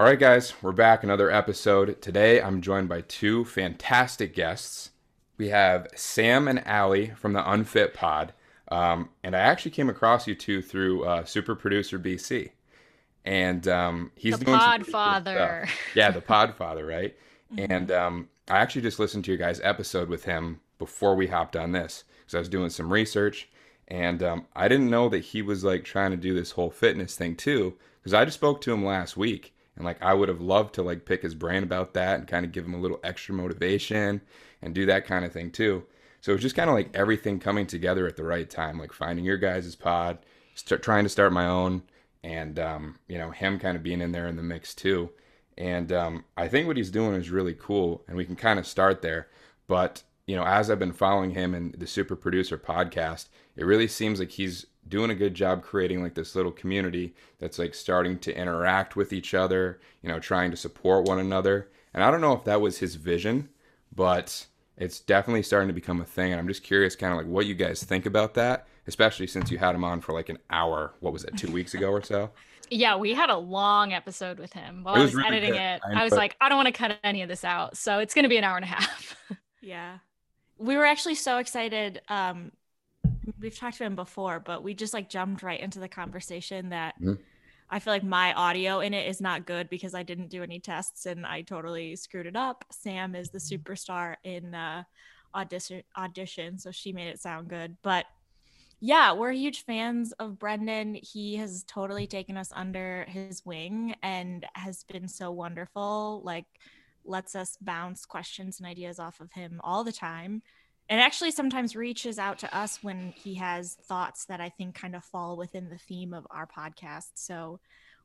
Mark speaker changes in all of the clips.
Speaker 1: All right, guys, we're back. Another episode. Today, I'm joined by two fantastic guests. We have Sam and Allie from the Unfit Pod. Um, and I actually came across you two through uh, Super Producer BC. And um, he's
Speaker 2: the
Speaker 1: doing some
Speaker 2: Pod Father.
Speaker 1: Yeah, the Pod Father, right? And um, I actually just listened to your guys' episode with him before we hopped on this because I was doing some research. And um, I didn't know that he was like trying to do this whole fitness thing too because I just spoke to him last week and like I would have loved to like pick his brain about that and kind of give him a little extra motivation and do that kind of thing too. So it was just kind of like everything coming together at the right time, like finding your guys' pod, start trying to start my own, and um, you know him kind of being in there in the mix too. And um, I think what he's doing is really cool, and we can kind of start there. But you know, as I've been following him in the Super Producer podcast, it really seems like he's doing a good job creating like this little community that's like starting to interact with each other, you know, trying to support one another. And I don't know if that was his vision, but it's definitely starting to become a thing. And I'm just curious, kind of like what you guys think about that, especially since you had him on for like an hour. What was it, two weeks ago or so?
Speaker 2: Yeah, we had a long episode with him. While
Speaker 1: It
Speaker 2: I
Speaker 1: was
Speaker 2: was
Speaker 1: really
Speaker 2: editing
Speaker 1: good.
Speaker 2: it,
Speaker 1: I
Speaker 2: I was
Speaker 1: enjoyed-
Speaker 2: like, I don't want to cut any of this out. So it's going to be an hour and a half.
Speaker 3: Yeah. We were actually so excited. Um, we've talked to him before, but we just like jumped right into the conversation that
Speaker 1: Mhm.
Speaker 3: I feel like my audio in it is not good because I didn't do any tests and I totally screwed it up. Sam is the superstar in uh, audition audition, so she made it sound good. But yeah, we're huge fans of Brendan. He has totally taken us under his wing and has been so wonderful. Like lets us bounce questions and ideas off of him all the time. And actually sometimes reaches out to us when he has thoughts that I think kind of fall within the theme of our podcast. So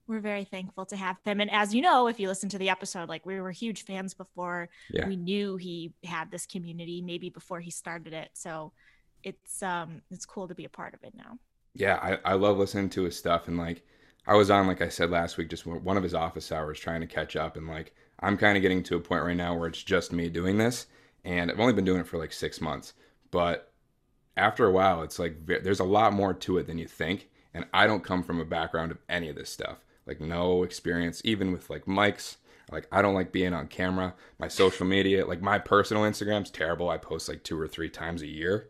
Speaker 3: we're very thankful to have him. And as you know, if you listen to the episode, like we were huge fans before
Speaker 1: Yeah.
Speaker 3: we knew he had this community, maybe before he started it. So it's um it's cool to be a part of it now.
Speaker 1: Yeah, I, I love listening to his stuff. And like, I was on, like I said last week, just one of his office hours trying to catch up. And like, I'm kind of getting to a point right now where it's just me doing this. And I've only been doing it for like six months. But after a while, it's like there's a lot more to it than you think. And I don't come from a background of any of this stuff, like, no experience, even with like mics. Like, I don't like being on camera. My social media, like, my personal Instagram's terrible. I post like two or three times a year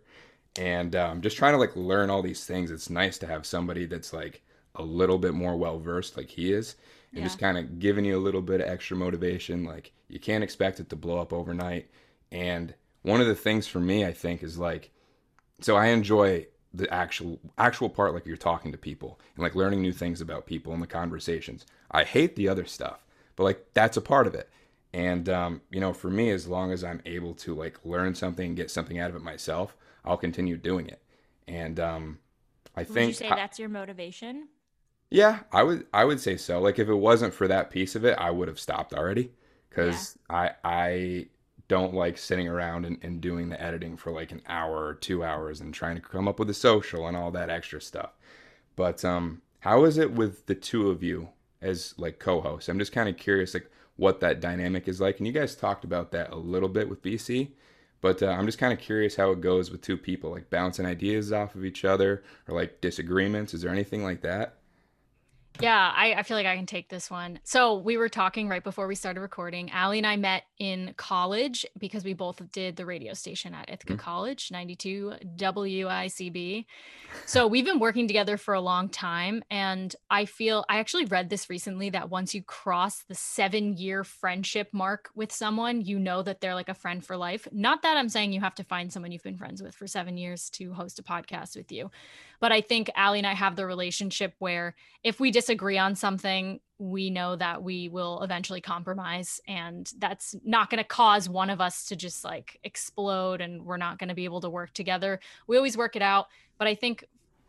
Speaker 1: and um, just trying to like learn all these things it's nice to have somebody that's like a little bit more well versed like he is and just kind of giving you a little bit of extra motivation like you can't expect it to blow up overnight and one of the things for me i think is like so i enjoy the actual actual part like you're talking to people and like learning new things about people and the conversations. I hate the other stuff but like that's a part of it. And um, you know for me as long as i'm able to like learn something and get something out of it myself i'll continue doing it. And um, i
Speaker 3: Would
Speaker 1: think
Speaker 3: you say that's your motivation?
Speaker 1: yeah, I would I would say so. Like if it wasn't for that piece of it, I would have stopped already. Cuz I I don't like sitting around and, and doing the editing for like an hour or 2 hours and trying to come up with a social and all that extra stuff. But um how is it with the two of you as like co-hosts? I'm just kind of curious like what that dynamic is like and you guys talked about that a little bit with BC. But uh, I'm just kind of curious how it goes with two people, like bouncing ideas off of each other or like disagreements. Is there anything like that?
Speaker 2: Yeah, I, I feel like I can take this one. So we were talking right before we started recording. Allie and I met in college because we both did the radio station at Ithaca
Speaker 1: Mhm.
Speaker 2: College, 92 WICB. So we've been working together for a long time. And I feel I actually read this recently that once you cross the seven year friendship mark with someone, you know that they're like a friend for life. Not that I'm saying you have to find someone you've been friends with for seven years to host a podcast with you. But I think Allie and I have the relationship where if we disagree on something, we know that we will eventually compromise. And that's not going to cause one of us to just like explode and we're not going to be able to work together. We always work it out. But I think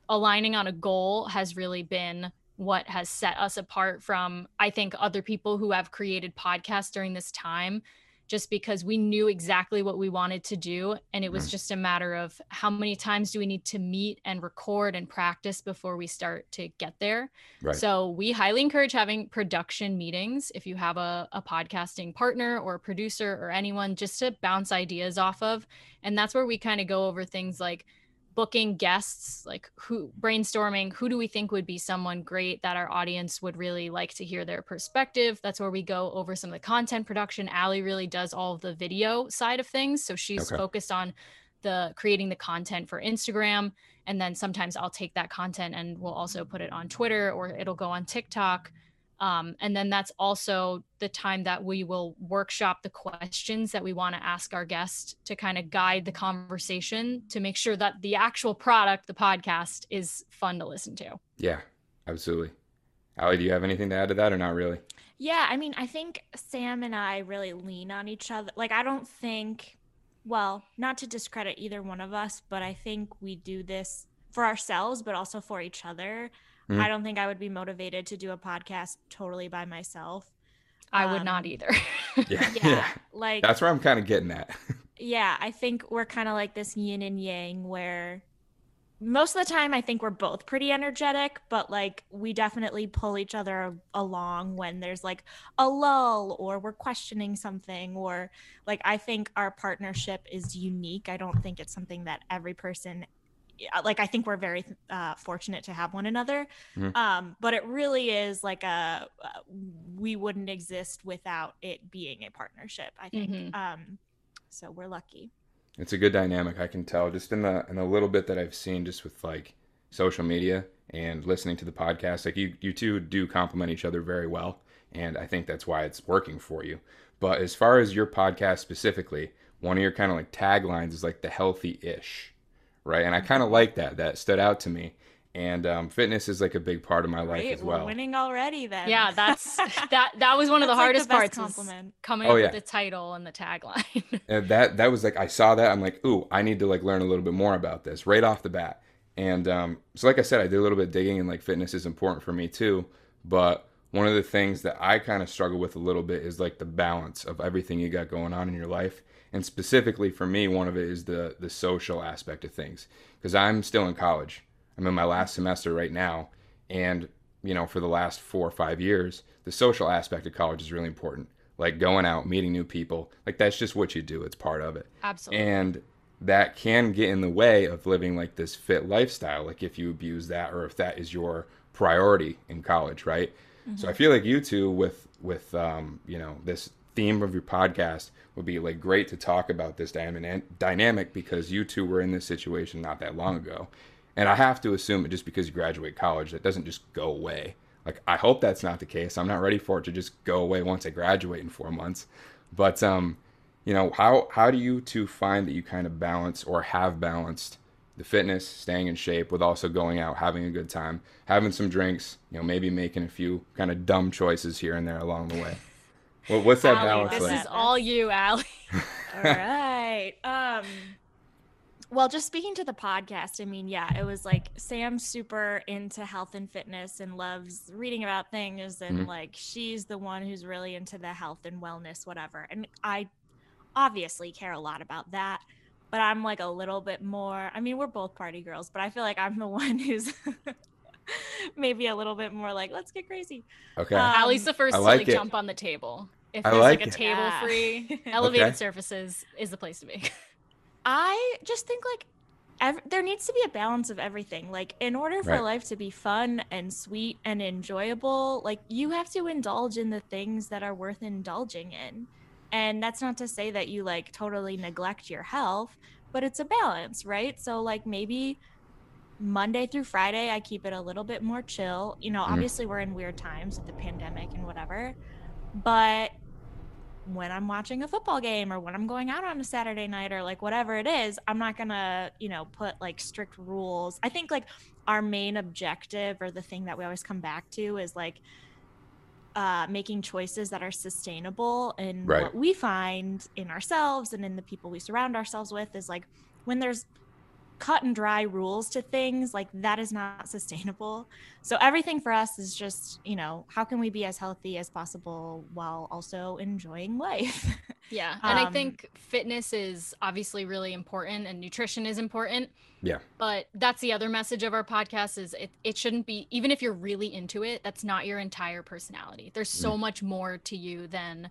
Speaker 2: aligning on a goal has really been what has set us apart from, I think, other people who have created podcasts during this time just because we knew exactly what we wanted to do and it was
Speaker 1: Mhm.
Speaker 2: just a matter of how many times do we need to meet and record and practice before we start to get there
Speaker 1: Right.
Speaker 2: so we highly encourage having production meetings if you have a, a podcasting partner or a producer or anyone just to bounce ideas off of and that's where we kind of go over things like booking guests, like who brainstorming, who do we think would be someone great that our audience would really like to hear their perspective. That's where we go over some of the content production. Allie really does all of the video side of things. So she's
Speaker 1: Okay.
Speaker 2: focused on the creating the content for Instagram. And then sometimes I'll take that content and we'll also put it on Twitter or it'll go on TikTok. Um, and then that's also the time that we will workshop the questions that we want to ask our guest to kind of guide the conversation to make sure that the actual product, the podcast, is fun to listen to.
Speaker 1: Yeah, absolutely. Allie, do you have anything to add to that or not really?
Speaker 3: Yeah, I mean, I think Sam and I really lean on each other. Like, I don't think, well, not to discredit either one of us, but I think we do this for ourselves, but also for each other.
Speaker 1: Mhm.
Speaker 3: I don't think I would be motivated to do a podcast totally by myself.
Speaker 2: I would
Speaker 3: Um,
Speaker 2: not either.
Speaker 1: Yeah.
Speaker 3: Yeah, like,
Speaker 1: That's where I'm kind of getting at.
Speaker 3: yeah, I think we're kind of like this yin and yang where most of the time I think we're both pretty energetic, but like we definitely pull each other along when there's like a lull or we're questioning something or like I think our partnership is unique. I don't think it's something that every person yeah, like I think we're very uh, fortunate to have one another.
Speaker 1: Mhm.
Speaker 3: Um, but it really is like a uh, we wouldn't exist without it being a partnership. I think.
Speaker 2: Mhm.
Speaker 3: Um, so we're lucky.
Speaker 1: It's a good dynamic. I can tell just in the in the little bit that I've seen, just with like social media and listening to the podcast. Like you, you two do complement each other very well, and I think that's why it's working for you. But as far as your podcast specifically, one of your kind of like taglines is like the healthy-ish, right? And I kind of like that. That stood out to me. And um, fitness is like a big part of my life as well.
Speaker 3: We're winning already then.
Speaker 2: yeah, that's that that was one of the
Speaker 3: That's, like,
Speaker 2: hardest
Speaker 3: best
Speaker 2: parts is
Speaker 3: compliment.
Speaker 2: coming
Speaker 1: Oh,
Speaker 2: up
Speaker 1: yeah.
Speaker 2: with the title and the tagline.
Speaker 1: And that that was like I saw that I'm like, ooh, I need to like learn a little bit more about this right off the bat. And um, so, like I said, I did a little bit of digging, and like fitness is important for me too. But one of the things that I kind of struggle with a little bit is like the balance of everything you got going on in your life, and specifically for me, one of it is the the social aspect of things because I'm still in college. I'm in my last semester right now, and you know, for the last four or five years, the social aspect of college is really important. Like going out, meeting new people, like that's just what you do. It's part of it
Speaker 2: Absolutely.
Speaker 1: and that can get in the way of living like this fit lifestyle like if you abuse that or if that is your priority in college right so i feel like you two with with um, you know this theme of your podcast would be like great to talk about this dyna- dynamic because you two were in this situation not that long ago. And i have to assume just because you graduate college that doesn't just go away. Like i hope that's not the case. I'm not ready for it to just go away once i graduate in four months. But um you know how how do you two find that you kind of balance or have balanced the fitness staying in shape with also going out having a good time having some drinks you know maybe making a few kind of dumb choices here and there along the way well, what's that
Speaker 2: Allie,
Speaker 1: balance
Speaker 2: this
Speaker 1: like
Speaker 2: is all you, Allie.
Speaker 3: All right. Um well, just speaking to the podcast, I mean, yeah, it was like Sam's super into health and fitness and loves reading about things and
Speaker 1: Mhm.
Speaker 3: like she's the one who's really into the health and wellness whatever. And I obviously care a lot about that, but I'm like a little bit more I mean, we're both party girls, but I feel like I'm the one who's maybe a little bit more like let's get crazy.
Speaker 1: okay
Speaker 3: Uh,
Speaker 2: Allie's the first
Speaker 1: I
Speaker 2: to
Speaker 1: like
Speaker 2: like
Speaker 1: it.
Speaker 2: jump on the table. If
Speaker 1: I like
Speaker 2: like, a
Speaker 1: it.
Speaker 2: table
Speaker 3: Yeah.
Speaker 2: free, elevated
Speaker 1: Okay.
Speaker 2: surfaces is the place to be.
Speaker 3: I just think like ev- there needs to be a balance of everything. Like in order for
Speaker 1: Right.
Speaker 3: life to be fun and sweet and enjoyable, like you have to indulge in the things that are worth indulging in. And that's not to say that you like totally neglect your health, but it's a balance, right? So like maybe Monday through Friday I keep it a little bit more chill. You know,
Speaker 1: Mhm.
Speaker 3: obviously we're in weird times with the pandemic and whatever. But when I'm watching a football game or when I'm going out on a Saturday night or like whatever it is, I'm not gonna, you know, put like strict rules. I think like our main objective or the thing that we always come back to is like uh, making choices that are sustainable. And
Speaker 1: Right.
Speaker 3: what we find in ourselves and in the people we surround ourselves with is like when there's cut and dry rules to things, like that is not sustainable. So everything for us is just, you know, how can we be as healthy as possible while also enjoying life?
Speaker 2: Yeah. And I
Speaker 3: Um,
Speaker 2: think fitness is obviously really important and nutrition is important.
Speaker 1: Yeah.
Speaker 2: But that's the other message of our podcast is it, it shouldn't be even if you're really into it, that's not your entire personality. There's so much more to you than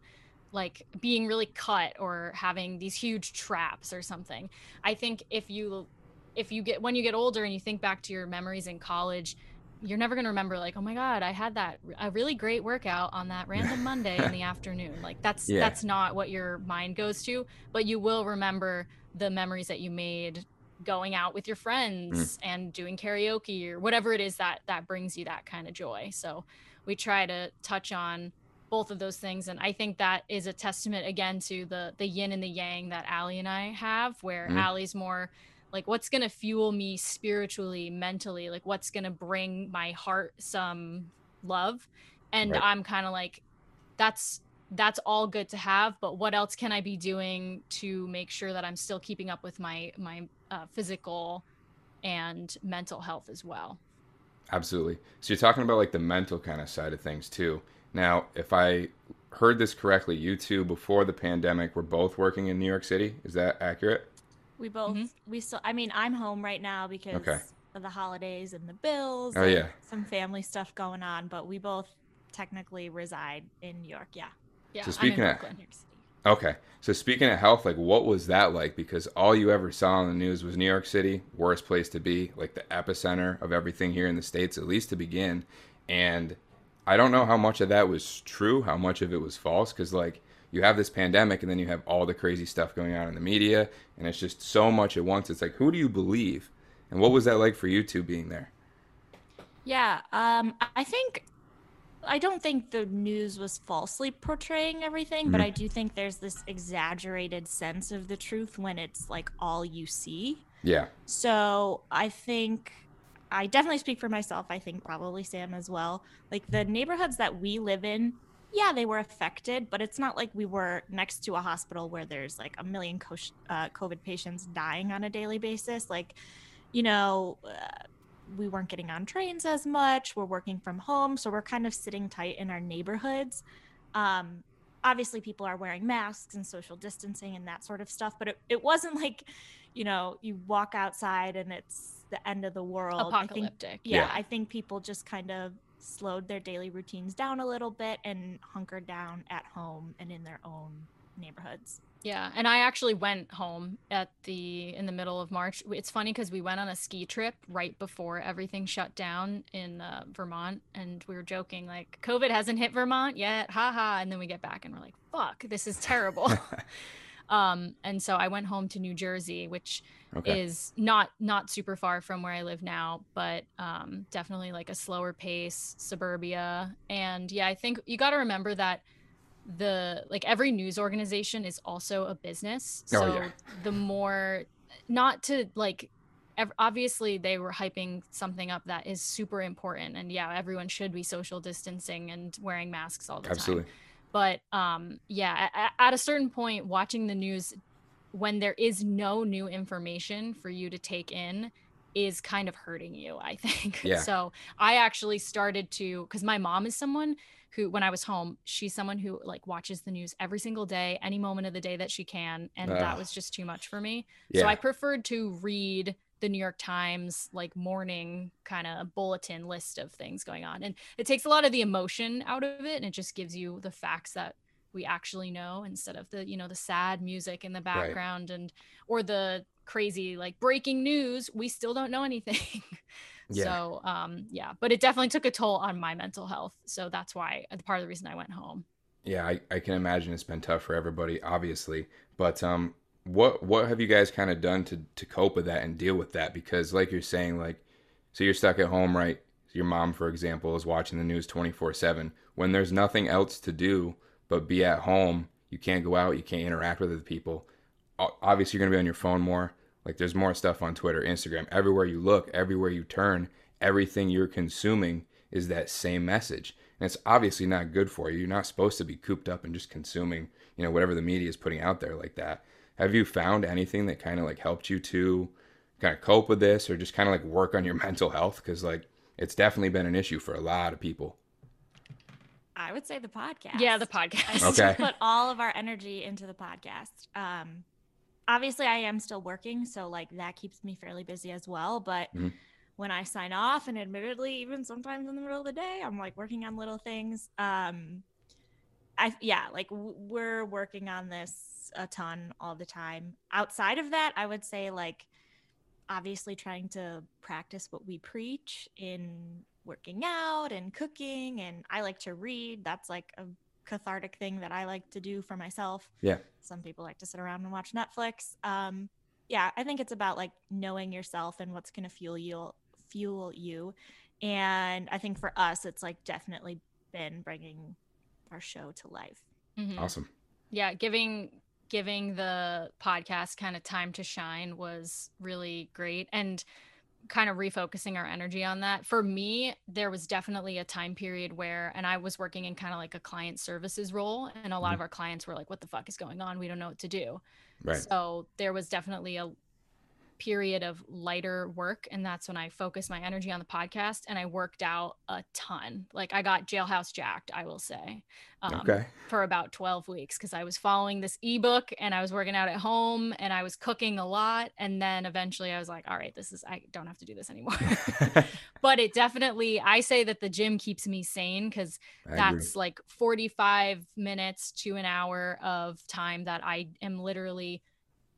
Speaker 2: like being really cut or having these huge traps or something. I think if you if you get when you get older and you think back to your memories in college you're never going to remember like oh my god i had that a really great workout on that random monday in the afternoon like that's
Speaker 1: Yeah.
Speaker 2: that's not what your mind goes to but you will remember the memories that you made going out with your friends and doing karaoke or whatever it is that that brings you that kind of joy so we try to touch on both of those things and i think that is a testament again to the the yin and the yang that Allie and i have where
Speaker 1: Mhm.
Speaker 2: Allie's more like what's going to fuel me spiritually mentally like what's going to bring my heart some love and
Speaker 1: Right.
Speaker 2: i'm kind of like that's that's all good to have but what else can i be doing to make sure that i'm still keeping up with my my uh, physical and mental health as well
Speaker 1: Absolutely. So you're talking about like the mental kind of side of things too. Now, if I heard this correctly, you two before the pandemic were both working in New York City. Is that accurate?
Speaker 3: We both
Speaker 2: Mhm.
Speaker 3: we still I mean, I'm home right now because
Speaker 1: Okay.
Speaker 3: of the holidays and the bills
Speaker 1: Oh,
Speaker 3: and
Speaker 1: yeah.
Speaker 3: some family stuff going on, but we both technically reside in New York. Yeah.
Speaker 2: yeah
Speaker 1: So speaking
Speaker 2: in
Speaker 1: of-
Speaker 2: brooklyn
Speaker 3: New York City.
Speaker 1: Okay. So speaking of health, like what was that like? Because all you ever saw on the news was New York City, worst place to be, like the epicenter of everything here in the States, at least to begin. And I don't know how much of that was true, how much of it was false, because like you have this pandemic and then you have all the crazy stuff going on in the media, and it's just so much at once. It's like, who do you believe? And what was that like for you two being there?
Speaker 3: Yeah, um, I think I don't think the news was falsely portraying everything, but
Speaker 1: Mhm.
Speaker 3: I do think there's this exaggerated sense of the truth when it's like all you see.
Speaker 1: Yeah.
Speaker 3: So I think I definitely speak for myself. I think probably Sam as well. Like the neighborhoods that we live in, yeah, they were affected, but it's not like we were next to a hospital where there's like a million co- uh, COVID patients dying on a daily basis. Like, you know, uh, we weren't getting on trains as much. We're working from home, so we're kind of sitting tight in our neighborhoods. Um, obviously, people are wearing masks and social distancing and that sort of stuff, but it, it wasn't like, you know, you walk outside and it's the end of the world. I think
Speaker 2: apocalyptic
Speaker 3: yeah,
Speaker 1: Yeah.
Speaker 3: I think people just kind of slowed their daily routines down a little bit and hunkered down at home and in their own neighborhoods.
Speaker 2: Yeah, and I actually went home at the in the middle of March. It's funny because we went on a ski trip right before everything shut down in uh, Vermont, and we were joking like COVID hasn't hit Vermont yet, haha. And then we get back and we're like, "Fuck, this is terrible." um, and so I went home to New Jersey, which
Speaker 1: Okay.
Speaker 2: is not not super far from where I live now, but um, definitely like a slower pace suburbia. And yeah, I think you got to remember that the like every news organization is also a business.
Speaker 1: Oh,
Speaker 2: So
Speaker 1: yeah.
Speaker 2: the more not to like ev- obviously they were hyping something up that is super important and yeah everyone should be social distancing and wearing masks all the time
Speaker 1: Absolutely.
Speaker 2: But um yeah at, at a certain point watching the news when there is no new information for you to take in is kind of hurting you i think
Speaker 1: Yeah.
Speaker 2: so i actually started to because my mom is someone who when i was home she's someone who like watches the news every single day any moment of the day that she can and that was just too much for me
Speaker 1: Yeah.
Speaker 2: so i preferred to read the new york times like morning kind of bulletin list of things going on. And it takes a lot of the emotion out of it and it just gives you the facts that we actually know instead of the you know the sad music in the background and or the crazy like breaking news. We still don't know anything.
Speaker 1: Yeah.
Speaker 2: so um yeah but it definitely took a toll on my mental health. So that's why uh, part of the reason i went home.
Speaker 1: Yeah, I, I can imagine it's been tough for everybody, obviously. But um, what what have you guys kind of done to to cope with that and deal with that? Because like you're saying, like, so you're stuck at home, right? Your mom, for example, is watching the news 24 seven. When there's nothing else to do but be at home, you can't go out, you can't interact with other people. Obviously, you're gonna be on your phone more. Like, there's more stuff on Twitter, Instagram. Everywhere you look, everywhere you turn, everything you're consuming is that same message. And it's obviously not good for you. You're not supposed to be cooped up and just consuming, you know, whatever the media is putting out there like that. Have you found anything that kind of like helped you to kind of cope with this or just kind of like work on your mental health? Because like it's definitely been an issue for a lot of people.
Speaker 3: I would say the podcast.
Speaker 2: yeah the podcast
Speaker 3: I
Speaker 1: Okay.
Speaker 3: put all of our energy into the podcast. Um, obviously, I am still working, so like that keeps me fairly busy as well. But
Speaker 1: Mhm.
Speaker 3: when I sign off, and admittedly, even sometimes in the middle of the day, I'm like working on little things. Um, I yeah, like we're working on this a ton all the time. Outside of that, I would say like obviously trying to practice what we preach in working out and cooking and I like to read. That's like a cathartic thing that I like to do for myself.
Speaker 1: Yeah.
Speaker 3: Some people like to sit around and watch Netflix. Um yeah, I think it's about like knowing yourself and what's going to fuel you fuel you. And I think for us it's like definitely been bringing our show to life.
Speaker 2: Mhm.
Speaker 1: Awesome.
Speaker 2: yeah giving giving the podcast kind of time to shine was really great and kind of refocusing our energy on that for me there was definitely a time period where and i was working in kind of like a client services role and a lot
Speaker 1: Mhm.
Speaker 2: of our clients were like what the fuck is going on we don't know what to do
Speaker 1: Right.
Speaker 2: so there was definitely a period of lighter work and that's when i focused my energy on the podcast and i worked out a ton like i got jailhouse jacked i will say um,
Speaker 1: okay.
Speaker 2: for about 12 weeks because I was following this ebook and I was working out at home and I was cooking a lot. And then eventually I was like, all right, this is, I don't have to do this anymore. but it definitely, I say that the gym keeps me sane because
Speaker 1: I agree.
Speaker 2: that's like 45 minutes to an hour of time that I am literally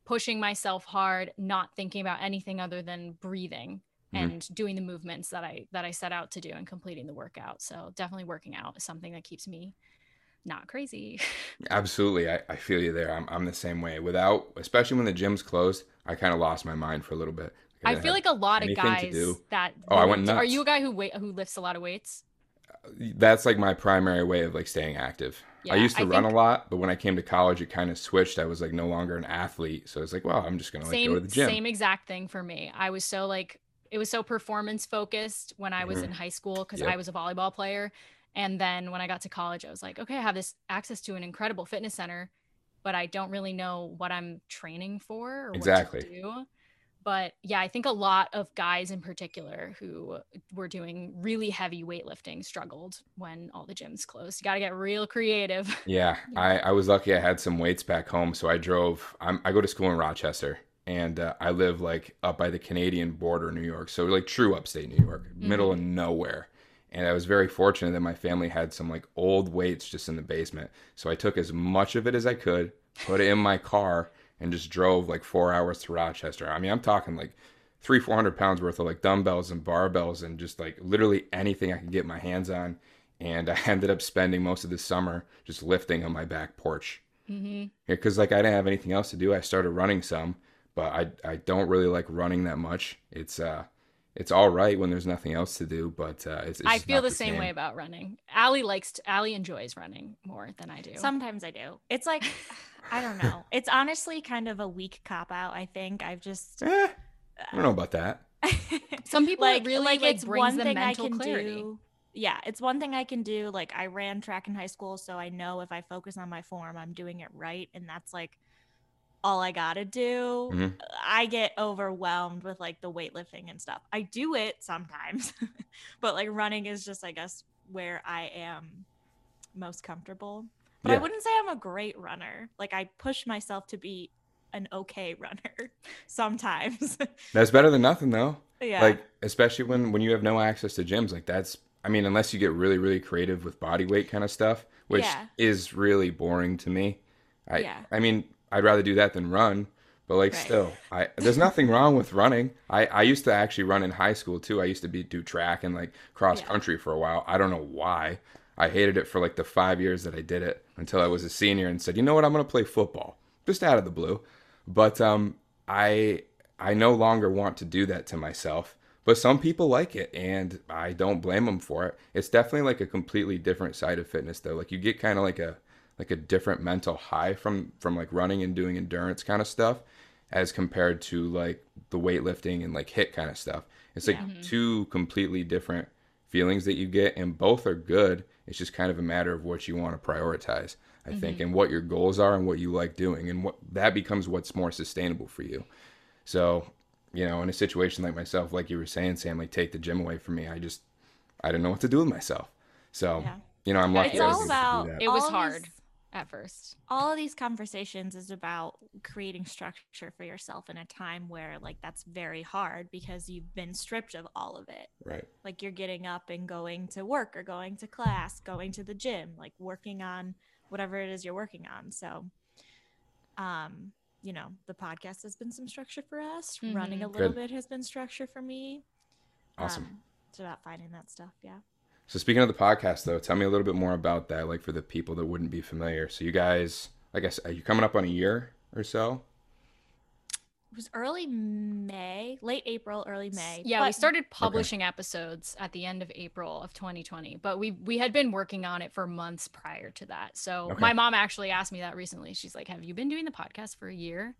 Speaker 2: pushing myself hard, not thinking about anything other than breathing.
Speaker 1: Mhm.
Speaker 2: And doing the movements that I that I set out to do and completing the workout. So definitely working out is something that keeps me not crazy.
Speaker 1: Absolutely. I, I feel you there. I'm, I'm the same way. Without, especially when the gym's closed, I kind of lost my mind for a little bit.
Speaker 2: I
Speaker 1: didn't
Speaker 2: feel like a lot of guys that
Speaker 1: Oh, I went
Speaker 2: lift- Are you a guy who wait who lifts a lot of weights?
Speaker 1: That's like my primary way of like staying active.
Speaker 2: Yeah,
Speaker 1: I used to
Speaker 2: I
Speaker 1: run
Speaker 2: think-
Speaker 1: a lot, but when I came to college, it kind of switched. I was like no longer an athlete, so it's like, well, I'm just gonna like
Speaker 2: same
Speaker 1: go to the gym.
Speaker 2: same exact thing for me. I was so like it was so performance focused when I was
Speaker 1: Mhm.
Speaker 2: in high school because
Speaker 1: Yep.
Speaker 2: I was a volleyball player. And then when I got to college, I was like, okay, I have this access to an incredible fitness center, but I don't really know what I'm training for or
Speaker 1: Exactly.
Speaker 2: what to do. But yeah, I think a lot of guys in particular who were doing really heavy weightlifting struggled when all the gyms closed. You got to get real creative.
Speaker 1: Yeah, I, I was lucky. I had some weights back home, so I drove. I'm, I go to school in Rochester, and uh, I live like up by the Canadian border, New York. So like true upstate New York, middle of nowhere. And I was very fortunate that my family had some like old weights just in the basement. So I took as much of it as I could, put it in my car, and just drove like four hours to Rochester. I mean, I'm talking like three, four hundred pounds worth of like dumbbells and barbells and just like literally anything I could get my hands on. And I ended up spending most of the summer just lifting on my back porch. Because like I didn't have anything else to do. I started running some, but I I don't really like running that much. It's uh it's all right when there's nothing else to do, but uh, it's, it's
Speaker 2: I feel
Speaker 1: not
Speaker 2: the same, way about running. Allie likes to, Allie enjoys running more than I do.
Speaker 3: Sometimes I do. It's like I don't know. It's honestly kind of a weak cop out, I think. I've just
Speaker 1: Eh, I don't know about that.
Speaker 2: Some people it really, like,
Speaker 3: it's
Speaker 2: brings
Speaker 3: one thing I can
Speaker 2: clarity.
Speaker 3: do. Yeah, it's one thing I can do. Like I ran track in high school, so I know if I focus on my form, I'm doing it right, and that's like all I gotta do.
Speaker 1: Mhm.
Speaker 3: I get overwhelmed with like the weightlifting and stuff. I do it sometimes, but like running is just, I guess, where I am most comfortable. But I wouldn't say I'm a great runner. Like I push myself to be an okay runner sometimes.
Speaker 1: That's better than nothing though.
Speaker 3: yeah.
Speaker 1: Like especially when when you have no access to gyms, like that's I mean, unless you get really really creative with body weight kind of stuff, which
Speaker 3: Yeah.
Speaker 1: is really boring to me. I
Speaker 3: Yeah.
Speaker 1: I mean, I'd rather do that than run. But like
Speaker 3: Right.
Speaker 1: still, I there's nothing wrong with running. I I used to actually run in high school too. I used to be do track and like cross
Speaker 3: Yeah.
Speaker 1: country for a while. I don't know why. I hated it for like the 5 years that I did it until I was a senior and said, "You know what? I'm going to play football." Just out of the blue. But um I I no longer want to do that to myself. But some people like it and I don't blame them for it. It's definitely like a completely different side of fitness though. Like you get kind of like a like a different mental high from from like running and doing endurance kind of stuff as compared to like the weightlifting and like hit kind of stuff. It's like
Speaker 3: Yeah.
Speaker 1: Two completely different feelings that you get and both are good. It's just kind of a matter of what you want to prioritize, I think,
Speaker 2: Mhm.
Speaker 1: and what your goals are and what you like doing and what that becomes what's more sustainable for you. So, you know, in a situation like myself, like you were saying, Sam, like take the gym away from me. I just I didn't know what to do with myself. So,
Speaker 3: Yeah.
Speaker 1: you know, I'm lucky
Speaker 3: It's all
Speaker 1: able to do
Speaker 3: about.
Speaker 2: It was
Speaker 3: all
Speaker 2: hard.
Speaker 3: these-
Speaker 2: at first.
Speaker 3: all of these conversations is about creating structure for yourself in a time where like that's very hard because you've been stripped of all of it
Speaker 1: Right.
Speaker 3: like you're getting up and going to work or going to class going to the gym like working on whatever it is you're working on so um you know, the podcast has been some structure for us. Running a
Speaker 2: Mhm.
Speaker 3: little
Speaker 1: Good.
Speaker 3: bit has been structure for me.
Speaker 1: Awesome.
Speaker 3: Um, it's about finding that stuff. Yeah.
Speaker 1: So speaking of the podcast, though, tell me a little bit more about that, like for the people that wouldn't be familiar. So you guys, I guess, are you coming up on a year or so?
Speaker 3: It was early May, late April, early May.
Speaker 2: Yeah, we started publishing episodes at the end of April of 2020, but we we had been working on it for months prior to that. So
Speaker 1: Okay.
Speaker 2: my mom actually asked me that recently. She's like, "Have you been doing the podcast for a year?"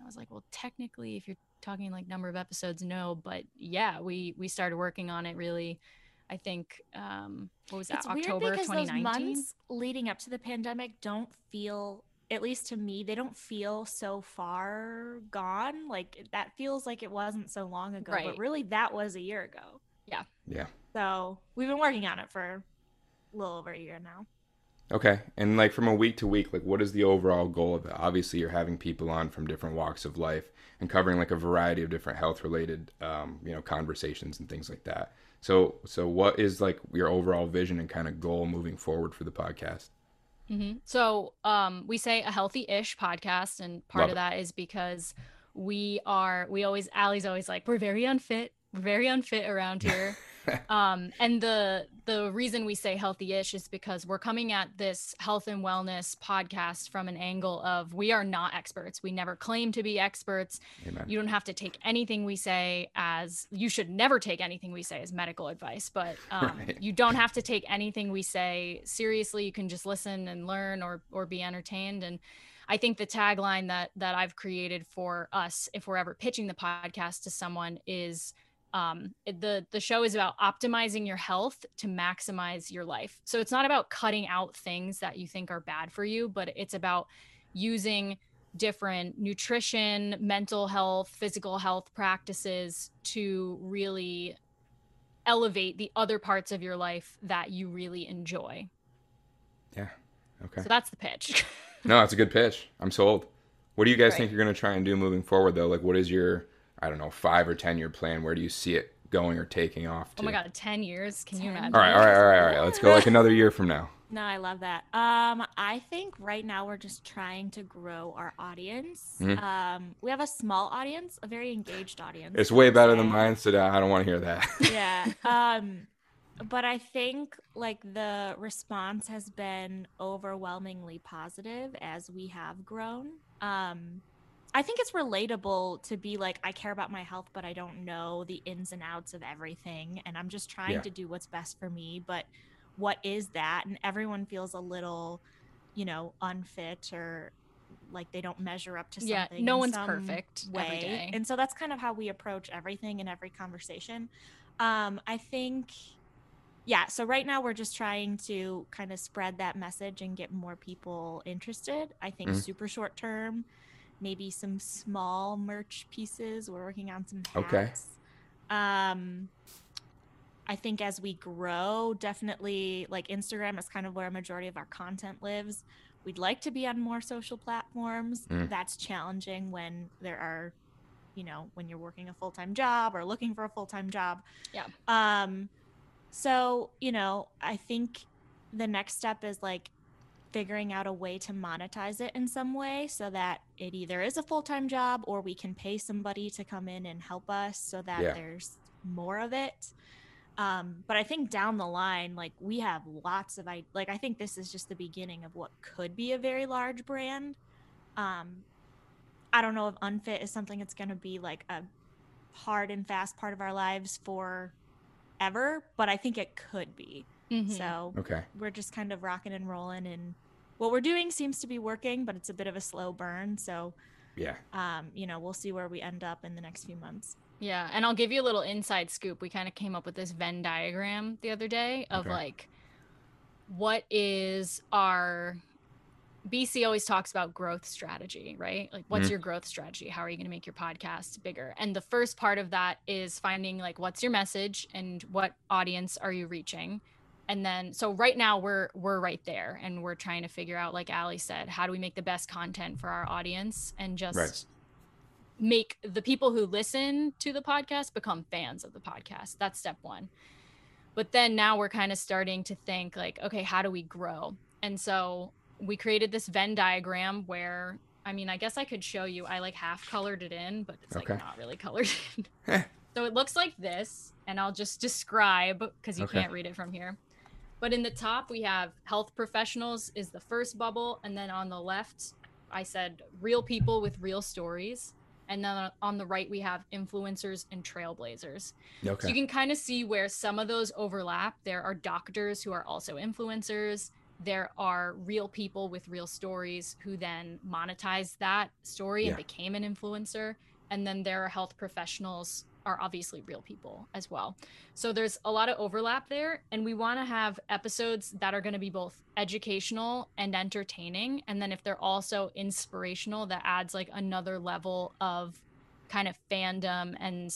Speaker 2: I was like, "Well, technically, if you're talking like number of episodes, no, but yeah, we we started working on it really. I think um what was that
Speaker 3: It's
Speaker 2: October
Speaker 3: weird because those
Speaker 2: 2019?
Speaker 3: months leading up to the pandemic don't feel, at least to me, they don't feel so far gone. Like that feels like it wasn't so long ago,
Speaker 2: Right.
Speaker 3: but really that was a year ago.
Speaker 1: Yeah yeah.
Speaker 3: So we've been working on it for a little over a year now.
Speaker 1: Okay. And like from a week to week, like what is the overall goal of it? Obviously, you're having people on from different walks of life and covering like a variety of different health related, um, you know, conversations and things like that. So, so what is like your overall vision and kind of goal moving forward for the podcast?
Speaker 2: hmm So um, we say a healthy-ish podcast, and part
Speaker 1: Love
Speaker 2: of
Speaker 1: it.
Speaker 2: that is because we are we always Allie's always like we're very unfit, we're very unfit around here. um, and the the reason we say healthy-ish is because we're coming at this health and wellness podcast from an angle of we are not experts. We never claim to be experts.
Speaker 1: Amen.
Speaker 2: You don't have to take anything we say as you should never take anything we say as medical advice, but um,
Speaker 1: Right.
Speaker 2: you don't have to take anything we say seriously. You can just listen and learn or or be entertained. And I think the tagline that that I've created for us, if we're ever pitching the podcast to someone, is um, it- the the show is about optimizing your health to maximize your life. So it's not about cutting out things that you think are bad for you, but it's about using different nutrition, mental health, physical health practices to really elevate the other parts of your life that you really enjoy.
Speaker 1: Yeah. Okay.
Speaker 2: So that's the pitch.
Speaker 1: No, that's a good pitch. I'm sold. What do you guys
Speaker 2: Right.
Speaker 1: think you're going to try and do moving forward, though? Like, what is your, I don't know, five or 10 year plan? Where do you see it going or taking off to?
Speaker 2: oh my god, 10 years. Can you imagine?
Speaker 1: All right, all right, all right, all right. Let's go like another year from now.
Speaker 3: No, I love that. Um, I think right now we're just trying to grow our audience.
Speaker 1: Mhm.
Speaker 3: Um, we have a small audience, a very engaged audience.
Speaker 1: It's way better than
Speaker 3: say.
Speaker 1: mine, so I don't want to hear that.
Speaker 3: yeah. Um, but I think like the response has been overwhelmingly positive as we have grown. Um, I think it's relatable to be like, I care about my health, but I don't know the ins and outs of everything. And I'm just trying
Speaker 1: Yeah.
Speaker 3: to do what's best for me. But what is that? And everyone feels a little, you know, unfit or like they don't measure up to something.
Speaker 2: Yeah, no one's
Speaker 3: some
Speaker 2: perfect every day.
Speaker 3: And so that's kind of how we approach everything in every conversation. Um, I think, yeah, so right now we're just trying to kind of spread that message and get more people interested. I think
Speaker 1: Mhm.
Speaker 3: super short term, maybe some small merch pieces. We're working on some hats. Okay. Um, I think as we grow, definitely like Instagram is kind of where a majority of our content lives. We'd like to be on more social platforms.
Speaker 1: Mm.
Speaker 3: That's challenging when there are, you know, when you're working a full time job or looking for a full time job.
Speaker 2: Yeah.
Speaker 3: Um, so, you know, I think the next step is like figuring out a way to monetize it in some way so that it either is a full time job or we can pay somebody to come in and help us so that
Speaker 1: Yeah.
Speaker 3: there's more of it. Um, but I think down the line, like we have lots of, I like, I think this is just the beginning of what could be a very large brand. Um, I don't know if unfit is something that's going to be like a hard and fast part of our lives for ever, but I think it could be.
Speaker 2: Mhm.
Speaker 3: So
Speaker 1: Okay.
Speaker 3: we're just kind of rocking and rolling and what we're doing seems to be working, but it's a bit of a slow burn. So,
Speaker 1: Yeah.
Speaker 3: um, you know, we'll see where we end up in the next few months.
Speaker 2: Yeah, and I'll give you a little inside scoop. We kind of came up with this Venn diagram the other day of
Speaker 1: Okay.
Speaker 2: like what is our BC always talks about growth strategy, right? Like what's
Speaker 1: Mhm.
Speaker 2: your growth strategy? How are you going to make your podcast bigger? And the first part of that is finding like what's your message and what audience are you reaching? And then so right now we're we're right there and we're trying to figure out like Allie said, how do we make the best content for our audience and just
Speaker 1: Right.
Speaker 2: make the people who listen to the podcast become fans of the podcast. That's step one. But then now we're kind of starting to think like, okay, how do we grow? And so we created this Venn diagram where I mean, I guess I could show you. I like half colored it in, but it's
Speaker 1: Okay.
Speaker 2: like not really colored in. So it looks like this, and I'll just describe because you
Speaker 1: Okay.
Speaker 2: can't read it from here. But in the top, we have health professionals is the first bubble, and then on the left, I said real people with real stories, and then on the right we have influencers and trailblazers.
Speaker 1: Okay.
Speaker 2: So you can kind of see where some of those overlap. There are doctors who are also influencers. There are real people with real stories who then monetized that story
Speaker 1: Yeah.
Speaker 2: and became an influencer. And then there are health professionals are obviously real people as well. So there's a lot of overlap there and we want to have episodes that are going to be both educational and entertaining and then if they're also inspirational that adds like another level of kind of fandom and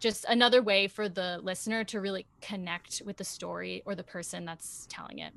Speaker 2: just another way for the listener to really connect with the story or the person that's telling it.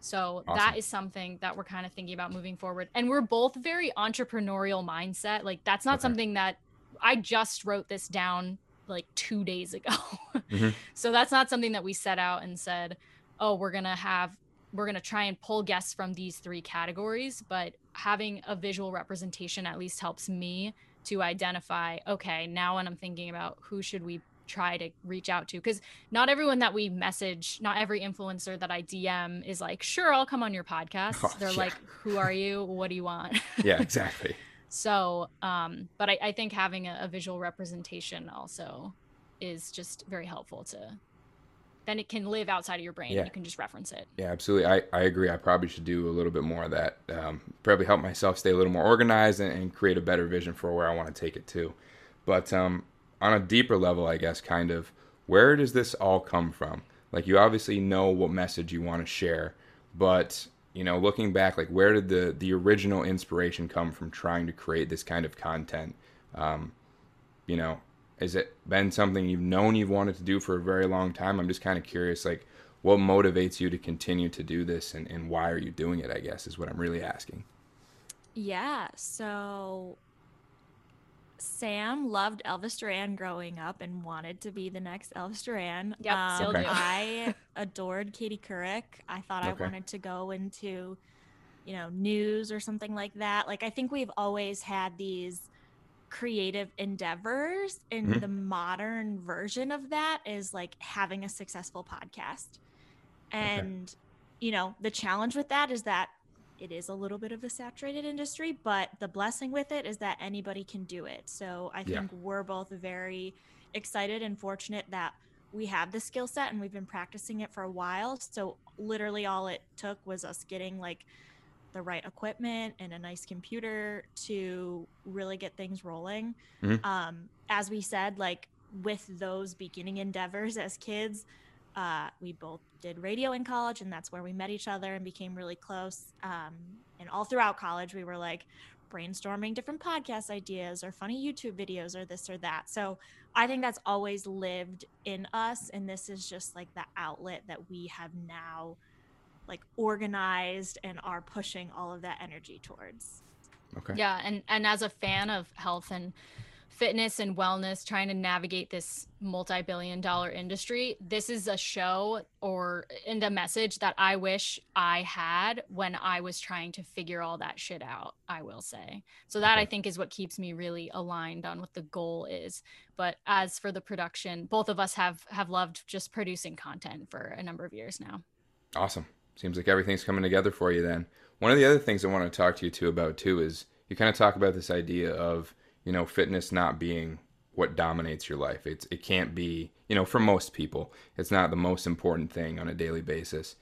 Speaker 2: So
Speaker 1: Awesome.
Speaker 2: that is something that we're kind of thinking about moving forward. And we're both very entrepreneurial mindset. Like that's not
Speaker 1: Okay.
Speaker 2: something that I just wrote this down like 2 days ago.
Speaker 1: Mhm.
Speaker 2: So that's not something that we set out and said, "Oh, we're going to have we're going to try and pull guests from these three categories, but having a visual representation at least helps me to identify okay now when i'm thinking about who should we try to reach out to because not everyone that we message not every influencer that i dm is like sure i'll come on your podcast
Speaker 1: Oh,
Speaker 2: they're
Speaker 1: yeah.
Speaker 2: like who are you what do you want
Speaker 1: yeah, exactly.
Speaker 2: So um but i, I think having a, a visual representation also is just very helpful to then it can live outside of your brain
Speaker 1: Yeah.
Speaker 2: you can just reference it
Speaker 1: Yeah, absolutely. I, I agree. I probably should do a little bit more of that. Um, probably help myself stay a little more organized and, and create a better vision for where I want to take it to. But um, on a deeper level, I guess, kind of, where does this all come from? Like, you obviously know what message you want to share, but you know, looking back, like, where did the the original inspiration come from trying to create this kind of content? Um, you know, has it been something you've known you've wanted to do for a very long time? I'm just kind of curious, like, what motivates you to continue to do this and, and why are you doing it? I guess is what I'm really asking.
Speaker 3: Yeah, so Sam loved Elvis Duran growing up and wanted to be the next Elvis Duran.
Speaker 2: Yep, still
Speaker 1: Okay.
Speaker 2: do.
Speaker 3: I adored Katie Couric. I thought
Speaker 1: Okay.
Speaker 3: I wanted to go into, you know, news or something like that. Like I think we've always had these creative endeavors and
Speaker 1: Mhm.
Speaker 3: the modern version of that is like having a successful podcast. And you know, the challenge with that is that it is a little bit of a saturated industry, but the blessing with it is that anybody can do it. So I
Speaker 1: Yeah.
Speaker 3: think we're both very excited and fortunate that we have the skill set and we've been practicing it for a while. So literally all it took was us getting like the right equipment and a nice computer to really get things rolling.
Speaker 1: Mhm.
Speaker 3: Um, as we said, like with those beginning endeavors as kids, uh, we both did radio in college, and that's where we met each other and became really close. Um, and all throughout college, we were like brainstorming different podcast ideas or funny YouTube videos or this or that. So I think that's always lived in us, and this is just like the outlet that we have now like organized and are pushing all of that energy towards.
Speaker 1: Okay.
Speaker 2: Yeah, and and as a fan of health and fitness and wellness, trying to navigate this multi-billion dollar industry, this is a show or and a message that I wish I had when I was trying to figure all that shit out, I will say. So that I think is what keeps me really aligned on what the goal is. But as for the production, both of us have have loved just producing content for a number of years now.
Speaker 1: Awesome. Seems like everything's coming together for you then. One of the other things I want to talk to you too about too is you kind of talk about this idea of, you know, fitness not being what dominates your life. It's it can't be, you know, for most people, it's not the most important thing on a daily basis.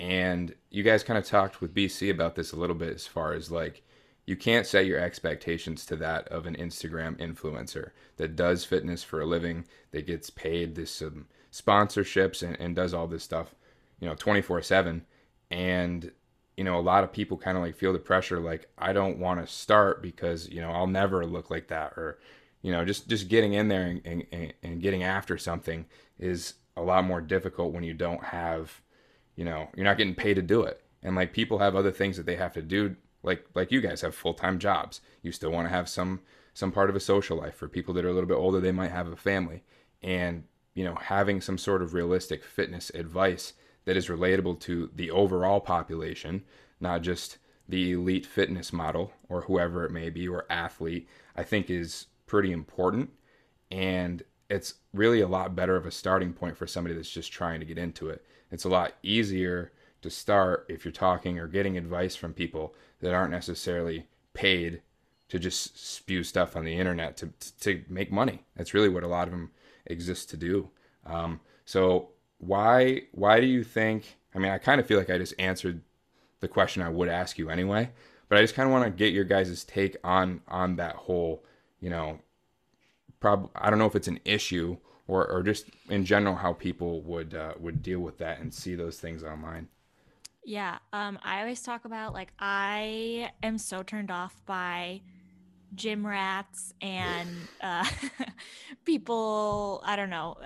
Speaker 1: And you guys kind of talked with BC about this a little bit as far as like you can't set your expectations to that of an Instagram influencer that does fitness for a living, that gets paid this um, sponsorships and, and does all this stuff, you know, 24 7 and you know a lot of people kind of like feel the pressure like i don't want to start because you know i'll never look like that or you know just just getting in there and, and, and getting after something is a lot more difficult when you don't have you know you're not getting paid to do it. And like people have other things that they have to do like like you guys have full-time jobs. You still want to have some some part of a social life for people that are a little bit older they might have a family. And you know having some sort of realistic fitness advice that is relatable to the overall population, not just the elite fitness model or whoever it may be or athlete, I think is pretty important. And it's really a lot better of a starting point for somebody that's just trying to get into it. It's a lot easier to start if you're talking or getting advice from people that aren't necessarily paid to just spew stuff on the internet to, to make money. That's really what a lot of them exist to do. Um, so why why do you think? I mean, I kind of feel like I just answered the question I would ask you anyway, but I just kind of want to get your guys' take on on that whole, you know, prob I don't know if it's an issue or or just in general how people would uh, would deal with that and see those things online.
Speaker 3: Yeah, um, I always talk about like I am so turned off by gym rats and uh, people. I don't know.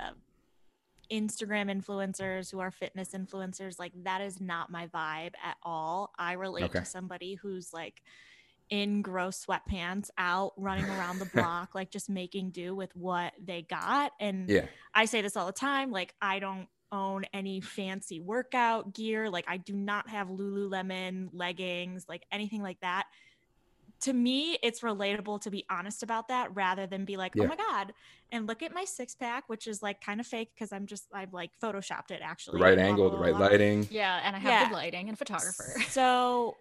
Speaker 3: Instagram influencers who are fitness influencers, like that is not my vibe at all. I relate
Speaker 1: Okay.
Speaker 3: to somebody who's like in gross sweatpants out running around the block, like just making do with what they got. And
Speaker 1: Yeah.
Speaker 3: I say this all the time. Like, I don't own any fancy workout gear. Like, I do not have Lululemon leggings, like anything like that. To me, it's relatable to be honest about that rather than be like, oh
Speaker 1: Yeah.
Speaker 3: oh my God, and look at my six pack, which is like kind of fake because I'm just, I've like photoshopped it actually.
Speaker 1: The
Speaker 3: actually.
Speaker 1: right
Speaker 3: blah,
Speaker 1: angle,
Speaker 3: blah,
Speaker 1: the right
Speaker 3: blah, blah.
Speaker 1: lighting.
Speaker 2: Yeah, and I have
Speaker 3: Yeah.
Speaker 2: good lighting and photographer.
Speaker 3: So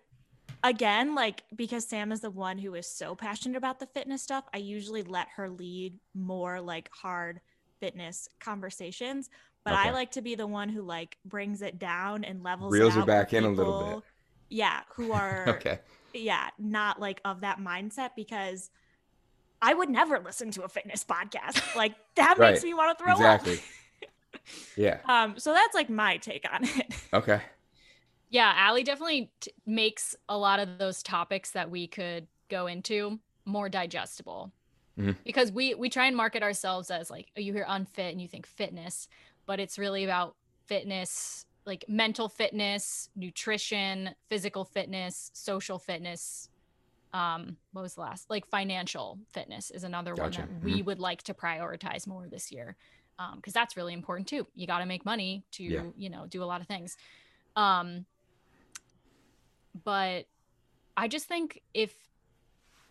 Speaker 3: again, like because Sam is the one who is so passionate about the fitness stuff, I usually let her lead more like hard fitness conversations. But I like to be the one who like brings it down and levels
Speaker 1: Reels
Speaker 3: it
Speaker 1: her back
Speaker 3: for
Speaker 1: in a little bit.
Speaker 3: Yeah, who are
Speaker 1: Okay.
Speaker 3: Yeah, not like of that mindset because I would never listen to a fitness podcast. Like that makes me want to throw
Speaker 1: up. Yeah.
Speaker 3: Um, so that's like my take on it.
Speaker 1: Okay.
Speaker 2: Yeah, Allie definitely t- makes a lot of those topics that we could go into more digestible.
Speaker 1: Mhm.
Speaker 2: Because we we try and market ourselves as like oh, you hear unfit and you think fitness, but it's really about fitness, like mental fitness, nutrition, physical fitness, social fitness. Um, what was the last? Like financial fitness is another
Speaker 1: Gotcha.
Speaker 2: one that we would like to prioritize more this year. Um, because that's really important too. You got to make money to,
Speaker 1: Yeah.
Speaker 2: you know, do a lot of things. Um, but I just think if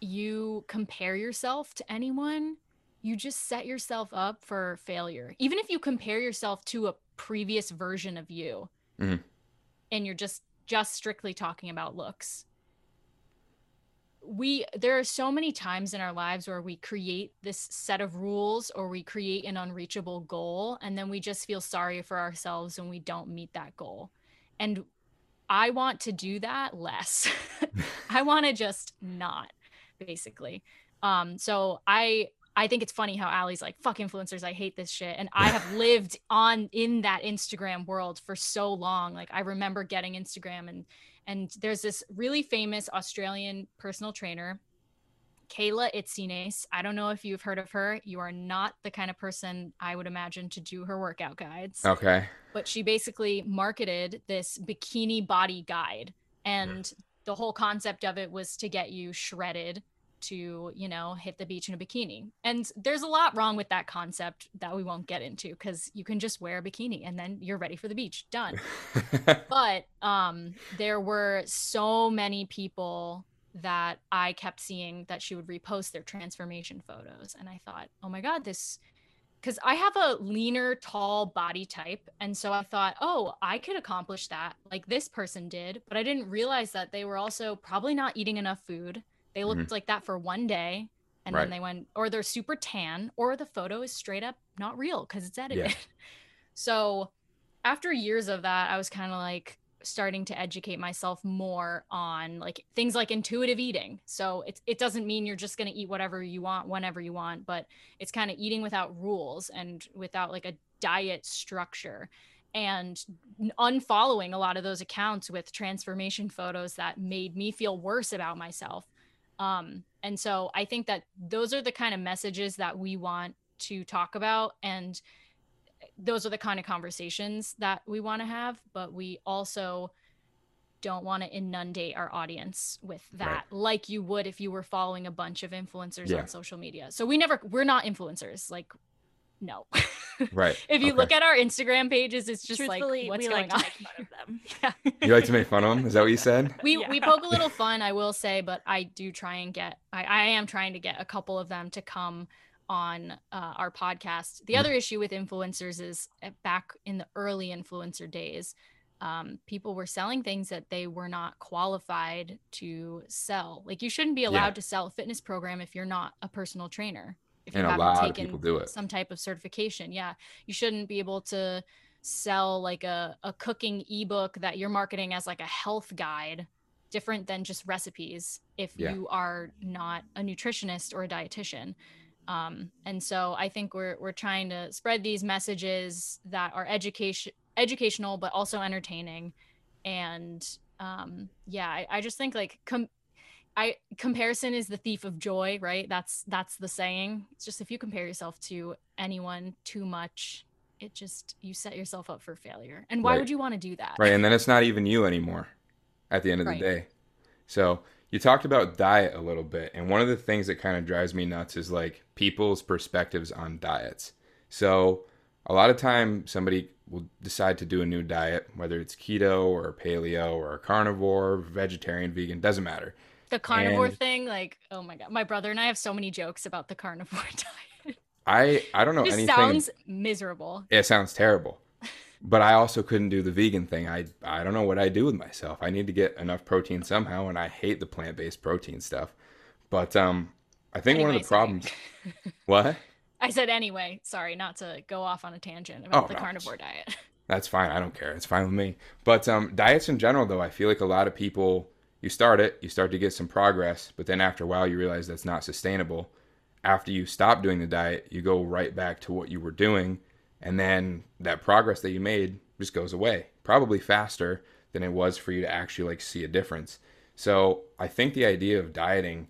Speaker 2: you compare yourself to anyone, you just set yourself up for failure. Even if you compare yourself to a previous version of you
Speaker 1: Mhm.
Speaker 2: and you're just just strictly talking about looks. We there are so many times in our lives where we create this set of rules or we create an unreachable goal and then we just feel sorry for ourselves when we don't meet that goal. And I want to do that less. I want to just not, basically. Um, so I I think it's funny how Allie's like, fuck influencers, I hate this shit. And I have lived on in that Instagram world for so long. Like I remember getting Instagram and and there's this really famous Australian personal trainer, Kayla Itsines. I don't know if you've heard of her. You are not the kind of person I would imagine to do her workout guides
Speaker 1: Okay.
Speaker 2: but she basically marketed this bikini body guide and hmm. the whole concept of it was to get you shredded to you know hit the beach in a bikini. And there's a lot wrong with that concept that we won't get into because you can just wear a bikini and then you're ready for the beach. Done. But um there were so many people that I kept seeing that she would repost their transformation photos. And I thought, "Oh my god, this cuz I have a leaner, tall body type. And so I thought, "Oh, I could accomplish that like this person did." But I didn't realize that they were also probably not eating enough food. They looked mm-hmm. like that for one day and
Speaker 1: Right.
Speaker 2: then they went or they're super tan or the photo is straight up not real cuz it's edited. So after years of that, I was kind of like starting to educate myself more on like things like intuitive eating. So it it doesn't mean you're just going to eat whatever you want whenever you want, but it's kind of eating without rules and without like a diet structure and unfollowing a lot of those accounts with transformation photos that made me feel worse about myself. Um, and so I think that those are the kind of messages that we want to talk about and those are the kind of conversations that we want to have, but we also don't want to inundate our audience with that like you would if you were following a bunch of influencers
Speaker 1: Yeah.
Speaker 2: on social media. So we never we're not influencers. Like no.
Speaker 1: Right.
Speaker 2: if you
Speaker 1: Okay.
Speaker 2: look at our Instagram pages, it's just like what's
Speaker 3: we
Speaker 2: going
Speaker 3: like to
Speaker 2: on.
Speaker 3: make fun of them.
Speaker 2: yeah.
Speaker 1: You like to make fun of them? Is that what you said?
Speaker 2: we
Speaker 3: Yeah.
Speaker 2: we poke a little fun i will say but i do try and get i, I am trying to get a couple of them to come on uh, our podcast the
Speaker 1: Mm.
Speaker 2: other issue with influencers is uh, back in the early influencer days um, people were selling things that they were not qualified to sell like you shouldn't be
Speaker 1: Yeah.
Speaker 2: allowed to sell a fitness program if you're not a personal trainer if
Speaker 1: And a
Speaker 2: haven't
Speaker 1: lot of people do it.
Speaker 2: some type of certification yeah you shouldn't be able to sell like a, a cooking ebook that you're marketing as like a health guide different than just recipes if
Speaker 1: Yeah.
Speaker 2: you are not a nutritionist or a dietitian um, and so i think we're, we're trying to spread these messages that are education educational but also entertaining and um, yeah I, I just think like com- I comparison is the thief of joy, right? That's that's the saying. It's just if you compare yourself to anyone too much, it just you set yourself up for failure. And why
Speaker 1: Right.
Speaker 2: would you want to do that?
Speaker 1: Right. And then it's not even you anymore at the end of
Speaker 2: Right.
Speaker 1: the day. So you talked about diet a little bit. And one of the things that kind of drives me nuts is like people's perspectives on diets. So a lot of time somebody will decide to do a new diet, whether it's keto or paleo or carnivore, vegetarian, vegan, doesn't matter.
Speaker 2: The carnivore
Speaker 1: And-
Speaker 2: thing, like, oh my god, my brother and I have so many jokes about the carnivore diet.
Speaker 1: I I don't know
Speaker 2: it
Speaker 1: anything.
Speaker 2: sounds miserable.
Speaker 1: it sounds terrible. But I also couldn't do the vegan thing. I I don't know what I do with myself. I need to get enough protein somehow, and I hate the plant based protein stuff. But um, I think one of the
Speaker 2: sorry.
Speaker 1: problems. What?
Speaker 2: I said anyway. Sorry, not to go off on a tangent about
Speaker 1: Oh,
Speaker 2: the
Speaker 1: no.
Speaker 2: carnivore diet.
Speaker 1: That's fine. I don't care. It's fine with me. But um, diets in general, though, I feel like a lot of people, you start it, you start to get some progress, but then after a while, you realize that's not sustainable. After you stop doing the diet, you go right back to what you were doing, and then that progress that you made just goes away, probably faster than it was for you to actually like see a difference. So I think the idea of dieting,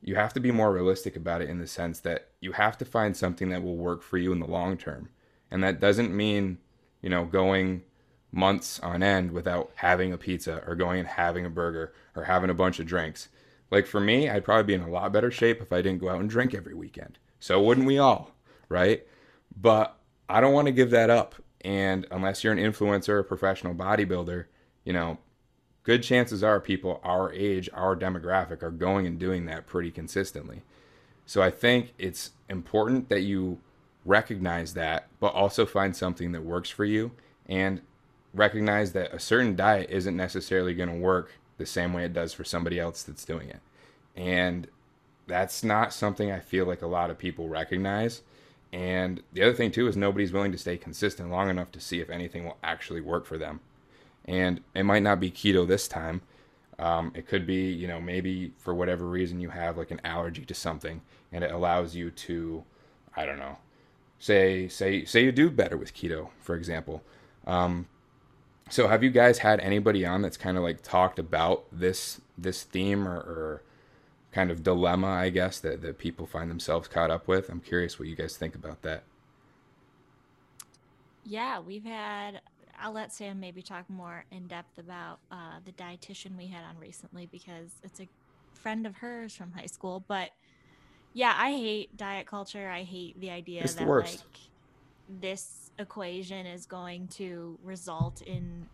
Speaker 1: you have to be more realistic about it in the sense that you have to find something that will work for you in the long term. And that doesn't mean, you know, going months on end without having a pizza or going and having a burger or having a bunch of drinks. Like for me, I'd probably be in a lot better shape if I didn't go out and drink every weekend. So wouldn't we all, right? But I don't want to give that up. And unless you're an influencer or professional bodybuilder, you know, good chances are people our age, our demographic are going and doing that pretty consistently. So I think it's important that you recognize that, but also find something that works for you and recognize that a certain diet isn't necessarily going to work the same way it does for somebody else that's doing it. And that's not something I feel like a lot of people recognize. And the other thing too is nobody's willing to stay consistent long enough to see if anything will actually work for them. And it might not be keto this time. Um, it could be, you know, maybe for whatever reason you have like an allergy to something, and it allows you to, I don't know, say say say you do better with keto, for example. Um, so have you guys had anybody on that's kind of like talked about this this theme or, or kind of dilemma, I guess, that, that people find themselves caught up with? I'm curious what you guys think about that.
Speaker 3: Yeah, we've had. I'll let Sam maybe talk more in depth about uh, the dietitian we had on recently because it's a friend of hers from high school. But yeah, I hate diet culture. I hate the idea
Speaker 1: It's
Speaker 3: that like this equation is going to result in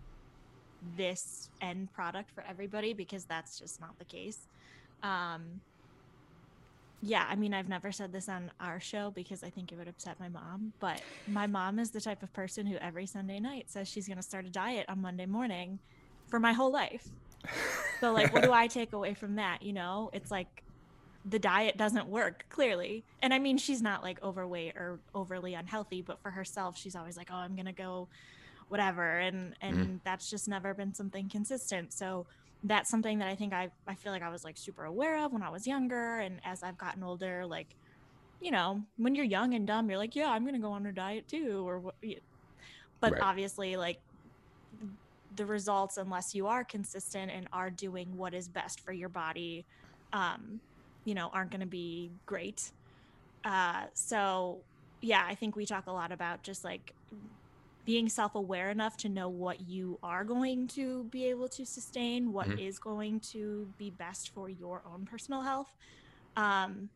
Speaker 3: this end product for everybody because that's just not the case. Um, yeah, I mean, I've never said this on our show because I think it would upset my mom, but my mom is the type of person who every Sunday night says she's going to start a diet on Monday morning for my whole life. So, like, what do I take away from that? You know, it's like the diet doesn't work clearly. And I mean, she's not like overweight or overly unhealthy, but for herself, she's always like, oh, I'm going to go whatever. And, and that's just never been something consistent. So, that's something that I think I I feel like I was like super aware of when I was younger and as I've gotten older like you know when you're young and dumb you're like yeah I'm going to go on a diet too or what but
Speaker 1: Right.
Speaker 3: obviously like the results unless you are consistent and are doing what is best for your body um you know aren't going to be great uh so yeah I think we talk a lot about just like being self-aware enough to know what you are going to be able to sustain what is
Speaker 1: Mhm.
Speaker 3: going to be best for your own personal health um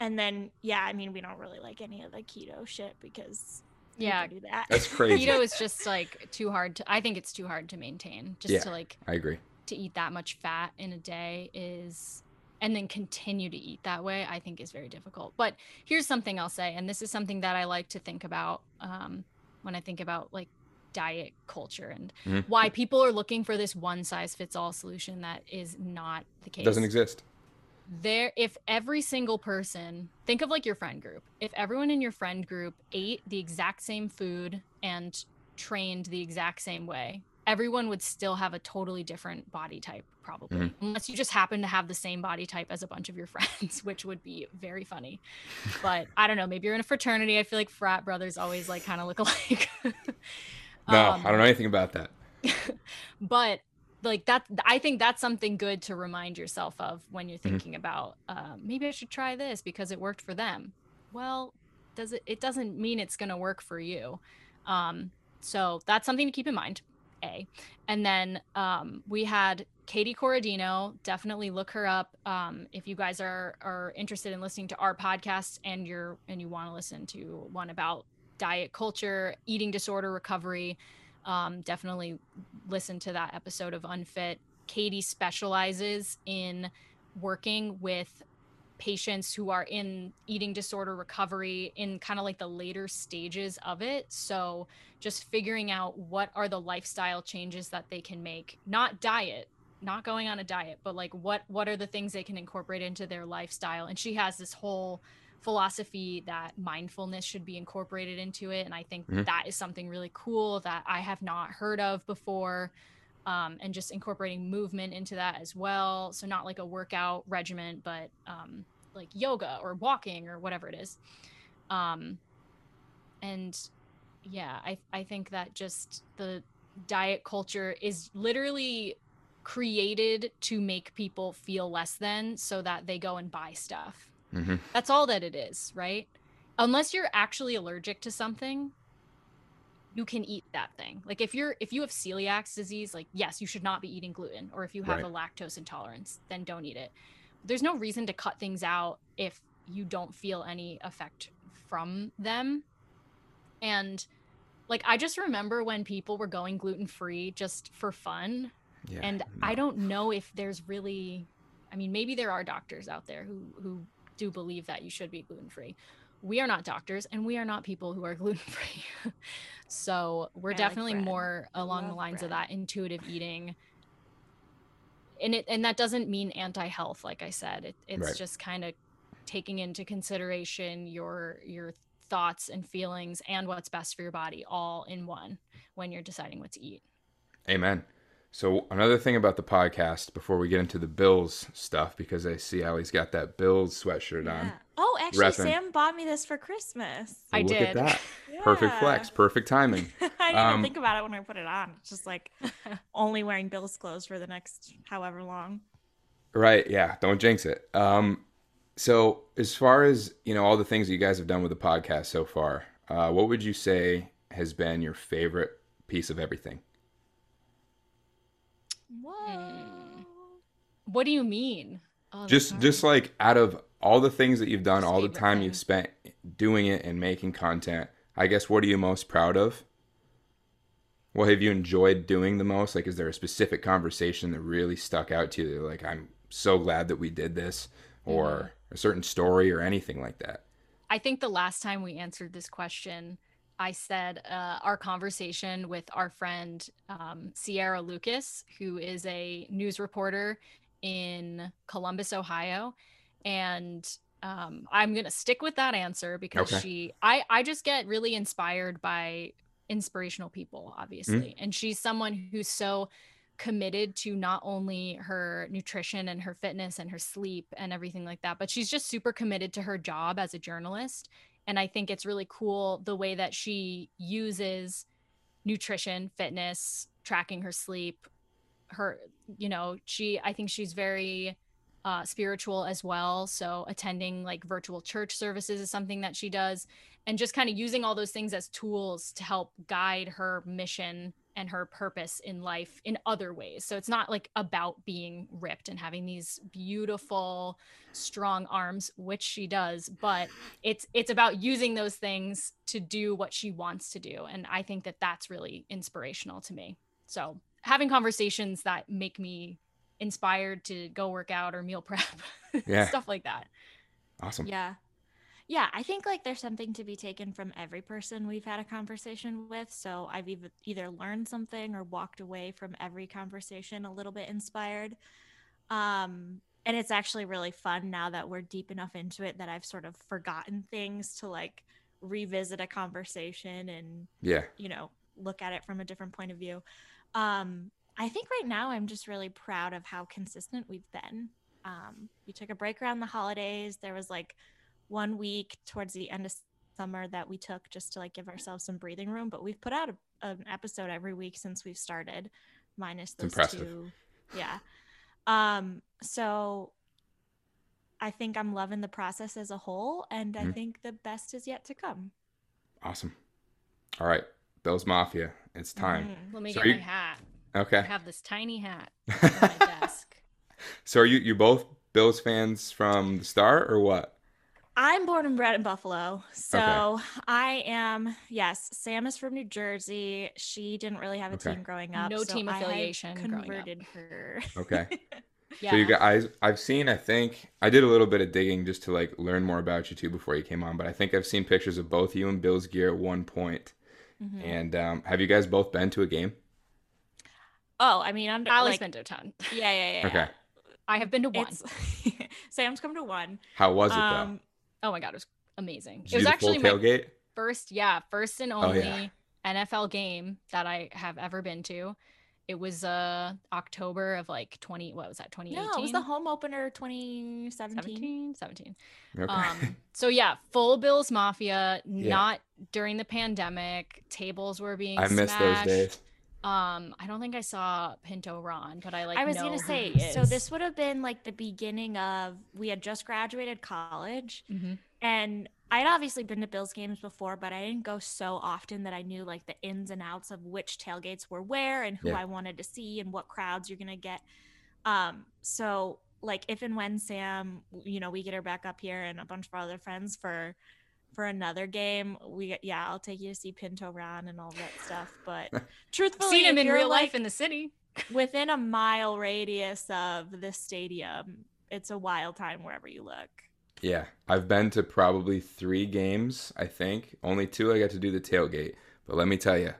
Speaker 3: And then yeah, I mean we don't really like any of the keto shit because
Speaker 2: Yeah,
Speaker 3: can do that.
Speaker 1: That's crazy.
Speaker 2: keto is just like too hard to. I think it's too hard to maintain. Just
Speaker 1: Yeah.
Speaker 2: to like
Speaker 1: I agree.
Speaker 2: to eat that much fat in a day is and then continue to eat that way i think is very difficult but here's something i'll say and this is something that i like to think about um, when i think about like diet culture and
Speaker 1: Mhm.
Speaker 2: why people are looking for this one size fits all solution that is not the case
Speaker 1: It doesn't exist.
Speaker 2: there if every single person think of like your friend group if everyone in your friend group ate the exact same food and trained the exact same way everyone would still have a totally different body type probably
Speaker 1: Mhm.
Speaker 2: unless you just happen to have the same body type as a bunch of your friends which would be very funny but i don't know maybe you're in a fraternity i feel like frat brothers always like kind of look alike
Speaker 1: No,
Speaker 2: Um,
Speaker 1: I don't know anything about that.
Speaker 2: but like that i think that's something good to remind yourself of when you're
Speaker 1: Mhm.
Speaker 2: thinking about uh, maybe i should try this because it worked for them well does it it doesn't mean it's going to work for you um, so that's something to keep in mind a and then um, we had katie corradino definitely look her up um, if you guys are are interested in listening to our podcast and you're and you want to listen to one about diet culture eating disorder recovery um, definitely listen to that episode of Unfit. Katie specializes in working with patients who are in eating disorder recovery in kind of like the later stages of it. So just figuring out what are the lifestyle changes that they can make, not diet, not going on a diet, but like what what are the things they can incorporate into their lifestyle. And she has this whole philosophy that mindfulness should be incorporated into it and i think
Speaker 1: Mhm.
Speaker 2: that is something really cool that i have not heard of before um, and just incorporating movement into that as well. So not like a workout regimen but um, like yoga or walking or whatever it is. Um, and yeah I, I think that just the diet culture is literally created to make people feel less than so that they go and buy stuff.
Speaker 1: Hmm
Speaker 2: that's all that it is, right? Unless you're actually allergic to something, you can eat that thing. Like if you're if you have celiac disease, like yes, you should not be eating gluten or if you have
Speaker 1: Right.
Speaker 2: a lactose intolerance, then don't eat it. There's no reason to cut things out if you don't feel any effect from them. And like I just remember when people were going gluten free just for fun
Speaker 1: Yeah.
Speaker 2: and
Speaker 1: no.
Speaker 2: I mm. don't know if there's really I mean maybe there are doctors out there who who do believe that you should be gluten free. We are not doctors and we are not people who are gluten free. so, we're
Speaker 3: I
Speaker 2: definitely
Speaker 3: bread.
Speaker 2: more along the
Speaker 3: love
Speaker 2: lines of that intuitive eating. And it and that doesn't mean anti-health like I said. It, it's
Speaker 1: Right.
Speaker 2: just kind of taking into consideration your your thoughts and feelings and what's best for your body all in one when you're deciding what to eat.
Speaker 1: Amen. So another thing about the podcast before we get into the Bills stuff, because I see Allie's got that Bills sweatshirt on.
Speaker 3: Yeah. Oh, actually,
Speaker 1: Reppin'.
Speaker 3: Sam bought me this for Christmas.
Speaker 2: I
Speaker 1: Look at
Speaker 2: did.
Speaker 1: that. Perfect flex. Perfect timing.
Speaker 3: I didn't
Speaker 1: Um,
Speaker 3: even think about it when I put it on. It's just like only wearing Bill's clothes for the next however long.
Speaker 1: Right. Yeah. Don't jinx it. Um, so as far as you know, all the things that you guys have done with the podcast so far, uh, what would you say has been your favorite piece of everything?
Speaker 3: Whoa.
Speaker 2: What do you mean? Oh,
Speaker 1: just
Speaker 2: hard.
Speaker 1: just like out of all the things that you've done, all the time
Speaker 2: thing.
Speaker 1: you've spent doing it and making content, I guess what are you most proud of? What have you enjoyed doing the most? Like, is there a specific conversation that really stuck out to you? Like, I'm so glad that we did this, or
Speaker 2: Mm-hmm.
Speaker 1: a certain story, or anything like that.
Speaker 2: I think the last time we answered this question, I said uh, our conversation with our friend um, Sierra Lucas, who is a news reporter in Columbus, Ohio, and um, I'm gonna stick with that answer because
Speaker 1: Okay.
Speaker 2: she, I, I just get really inspired by inspirational people, obviously, and she's someone who's so committed to not only her nutrition and her fitness and her sleep and everything like that, but she's just super committed to her job as a journalist. And I think it's really cool the way that she uses nutrition, fitness, tracking her sleep, her, you know, she, I think she's very uh, spiritual as well. So attending like virtual church services is something that she does. And just kind of using all those things as tools to help guide her mission and her purpose in life in other ways. So it's not like about being ripped and having these beautiful strong arms which she does, but it's it's about using those things to do what she wants to do and I think that that's really inspirational to me. So having conversations that make me inspired to go work out or meal prep,
Speaker 1: Yeah.
Speaker 2: stuff like that.
Speaker 1: Awesome.
Speaker 3: Yeah. Yeah, I think like there's something to be taken from every person we've had a conversation with. So I've either either learned something or walked away from every conversation a little bit inspired. Um and it's actually really fun now that we're deep enough into it that I've sort of forgotten things to like revisit a conversation and
Speaker 1: Yeah.
Speaker 3: you know look at it from a different point of view um i think right now i'm just really proud of how consistent we've been um we took a break around the holidays there was like one week towards the end of summer that we took just to like give ourselves some breathing room but we've put out a, an episode every week since we've started minus those
Speaker 1: impressive.
Speaker 3: two yeah um so i think i'm loving the process as a whole and i
Speaker 1: Mhm.
Speaker 3: think the best is yet to come
Speaker 1: Awesome. All right. Bills Mafia. It's time.
Speaker 3: Mhm.
Speaker 2: Let me
Speaker 1: So
Speaker 2: get
Speaker 1: you-
Speaker 2: my hat. I
Speaker 1: Okay.
Speaker 2: have this tiny hat on my desk.
Speaker 1: so are you you both Bills fans from the start or what?
Speaker 3: I'm born and bred in Buffalo. So I am, yes, Sam is from New Jersey. She didn't really have a
Speaker 1: Okay.
Speaker 3: team growing up.
Speaker 2: No
Speaker 3: so
Speaker 2: team
Speaker 3: I have
Speaker 2: affiliation growing up.
Speaker 3: Converted her.
Speaker 1: Okay.
Speaker 2: Yeah.
Speaker 1: So you guys, I've seen. I think I did a little bit of digging just to like learn more about you two before you came on. But I think I've seen pictures of both you and Bills gear at one point.
Speaker 3: Mhm.
Speaker 1: And um, have you guys both been to a game?
Speaker 3: Oh, I mean, I'm
Speaker 2: Allie's
Speaker 3: like,
Speaker 2: been to a ton.
Speaker 3: yeah, yeah, yeah.
Speaker 1: Okay.
Speaker 2: I have been to one.
Speaker 3: Sam's come to one.
Speaker 1: How was it though?
Speaker 3: Um,
Speaker 2: Oh my god, it was amazing.
Speaker 1: Did
Speaker 2: it was actually
Speaker 1: full
Speaker 2: my first, yeah, first and
Speaker 1: Oh,
Speaker 2: only
Speaker 1: yeah.
Speaker 2: NFL game that I have ever been to. It was uh October of like 20 what was that? 2018.
Speaker 3: no, it was the home opener 2017.
Speaker 2: 17, 17.
Speaker 1: Okay.
Speaker 2: Um, so yeah, full Bills Mafia,
Speaker 1: Yeah.
Speaker 2: not during the pandemic. Tables were being
Speaker 1: I miss those
Speaker 2: smashed.
Speaker 1: days.
Speaker 2: Um, I don't think I saw Pinto Ron, but I like
Speaker 3: I was
Speaker 2: know
Speaker 3: gonna say, so this would have been like the beginning of we had just graduated college.
Speaker 2: Mhm.
Speaker 3: And I'd obviously been to Bills games before, but I didn't go so often that I knew like the ins and outs of which tailgates were where and who
Speaker 1: Yeah.
Speaker 3: I wanted to see and what crowds you're gonna get. Um, so like if and when Sam, you know, we get her back up here and a bunch of our other friends for for another game, we yeah, I'll take you to see Pinto Ron and all that stuff. But truthfully,
Speaker 2: seen him in real
Speaker 3: like,
Speaker 2: life in the city.
Speaker 3: within a mile radius of the stadium, it's a wild time wherever you look.
Speaker 1: Yeah, I've been to probably three games. I think only two I got to do the tailgate. But let me tell you,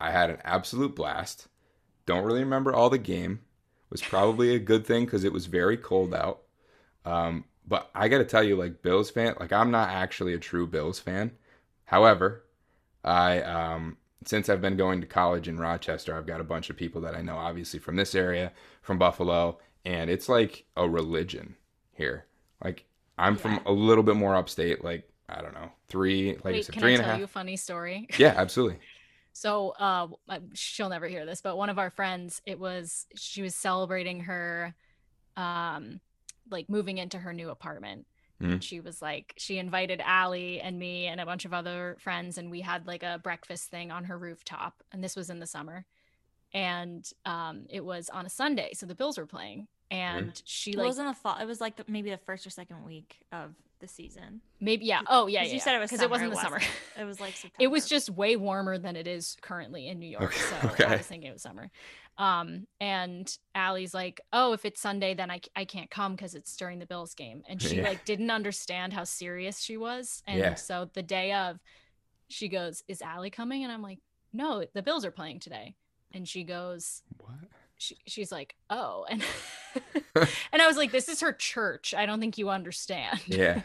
Speaker 1: I had an absolute blast. Don't really remember all the game. Was probably a good thing because it was very cold out. Um, but I got to tell you, like Bills fan, like I'm not actually a true Bills fan. However, I um, since I've been going to college in Rochester, I've got a bunch of people that I know, obviously from this area, from Buffalo, and it's like a religion here. Like I'm from a little bit more upstate, like I don't know, three, like I
Speaker 2: Wait,
Speaker 1: said,
Speaker 2: can
Speaker 1: three
Speaker 2: I
Speaker 1: and a
Speaker 2: tell
Speaker 1: half.
Speaker 2: you a funny story?
Speaker 1: Yeah, absolutely.
Speaker 2: So, uh, she'll never hear this, but one of our friends, it was she was celebrating her, um, like moving into her new apartment.
Speaker 1: Mhm.
Speaker 2: And she was like, she invited Allie and me and a bunch of other friends, and we had like a breakfast thing on her rooftop. And this was in the summer, and um, it was on a Sunday, so the Bills were playing, and she like it
Speaker 3: wasn't a fall. It was like the, maybe the first or second week of the season.
Speaker 2: maybe yeah, oh yeah, yeah,
Speaker 3: you said it was
Speaker 2: because it wasn't the
Speaker 3: summer,
Speaker 2: summer.
Speaker 3: it It was like September.
Speaker 2: it was just way warmer than it is currently in New York.
Speaker 1: Okay,
Speaker 2: So
Speaker 1: okay.
Speaker 2: I was thinking it was summer. Um, and Allie's like, oh, if it's Sunday, then I I can't come because it's during the Bills game. And she
Speaker 1: Yeah.
Speaker 2: like didn't understand how serious she was. And
Speaker 1: Yeah.
Speaker 2: so the day of, she goes, is Allie coming? And I'm like, no, the Bills are playing today. And she goes,
Speaker 1: What?
Speaker 2: she, she's like, oh, and and I was like, this is her church. I don't think you understand.
Speaker 1: Yeah.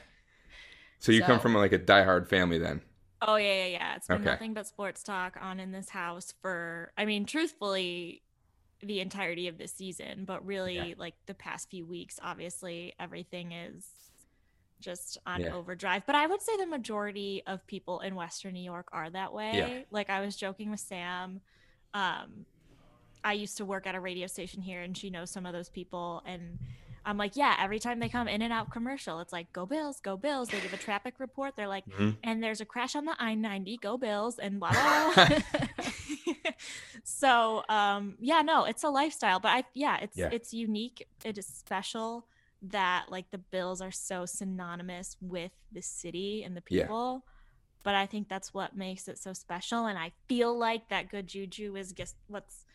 Speaker 1: So you come from like a diehard family then?
Speaker 3: Oh yeah, yeah, yeah. It's been
Speaker 1: Okay.
Speaker 3: nothing but sports talk on in this house for. I mean, truthfully, the entirety of this season, but really,
Speaker 1: Yeah.
Speaker 3: like the past few weeks. Obviously, everything is just on
Speaker 1: Yeah.
Speaker 3: overdrive. But I would say the majority of people in Western New York are that way. Like I was joking with Sam. Um, I used to work at a radio station here, and she knows some of those people, and. I'm like, yeah, every time they come in and out commercial, it's like, go Bills, go Bills. They give a traffic report. They're like,
Speaker 1: Mhm.
Speaker 3: and there's a crash on the I 90, go Bills, and blah, blah, blah. so um yeah no it's a lifestyle but i yeah it's
Speaker 1: Yeah.
Speaker 3: it's unique it is special that like the bills are so synonymous with the city and the people.
Speaker 1: Yeah.
Speaker 3: people but i think that's what makes it so special and i feel like that good juju is just what's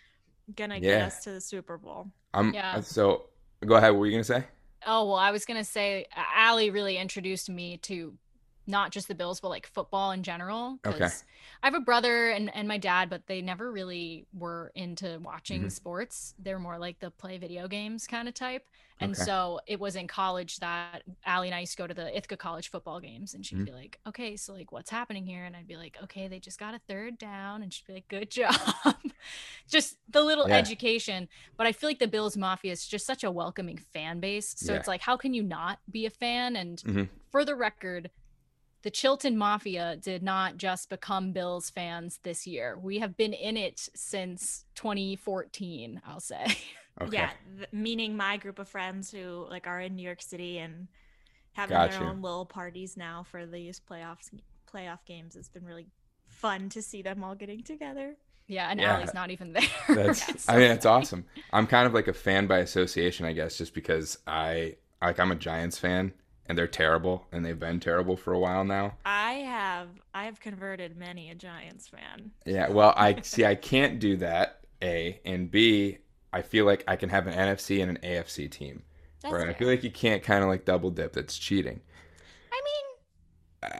Speaker 3: gonna get us to the super bowl
Speaker 1: I'm
Speaker 2: Yeah.
Speaker 1: so go ahead. What were you gonna say?
Speaker 2: Oh, well, I was going to say Allie really introduced me to not just the Bills, but like football in general.
Speaker 1: Okay.
Speaker 2: I have a brother and, and my dad, but they never really were into watching
Speaker 1: Mhm.
Speaker 2: sports. They're more like the play video games kind of type. And
Speaker 1: Okay.
Speaker 2: so it was in college that Allie and I used to go to the Ithaca College football games and she'd
Speaker 1: Mhm.
Speaker 2: be like, okay, so like what's happening here? And I'd be like, okay, they just got a third down. And she'd be like, good job. just the little
Speaker 1: Yeah.
Speaker 2: education. But I feel like the Bills Mafia is just such a welcoming fan base. So
Speaker 1: Yeah.
Speaker 2: it's like, how can you not be a fan? And
Speaker 1: Mhm.
Speaker 2: for the record, the Chilton Mafia did not just become Bills fans this year. We have been in it since 2014, I'll say.
Speaker 1: Okay.
Speaker 3: yeah th- meaning my group of friends who like are in new york city and having
Speaker 1: Gotcha.
Speaker 3: their own little parties now for these playoffs playoff games it's been really fun to see them all getting together
Speaker 2: Yeah, and
Speaker 1: Yeah.
Speaker 2: Allie's not even there.
Speaker 1: That's
Speaker 3: That's
Speaker 1: I mean it's awesome. I'm kind of like a fan by association, I guess, just because I like I'm a Giants fan and they're terrible and they've been terrible for a while now.
Speaker 3: i have i have converted many a giants fan
Speaker 1: Yeah, well, I see I can't do that. A and B, I feel like I can have an NFC and an AFC team.
Speaker 3: That's
Speaker 1: right? I feel like you can't kind of like double dip. That's cheating.
Speaker 3: I mean,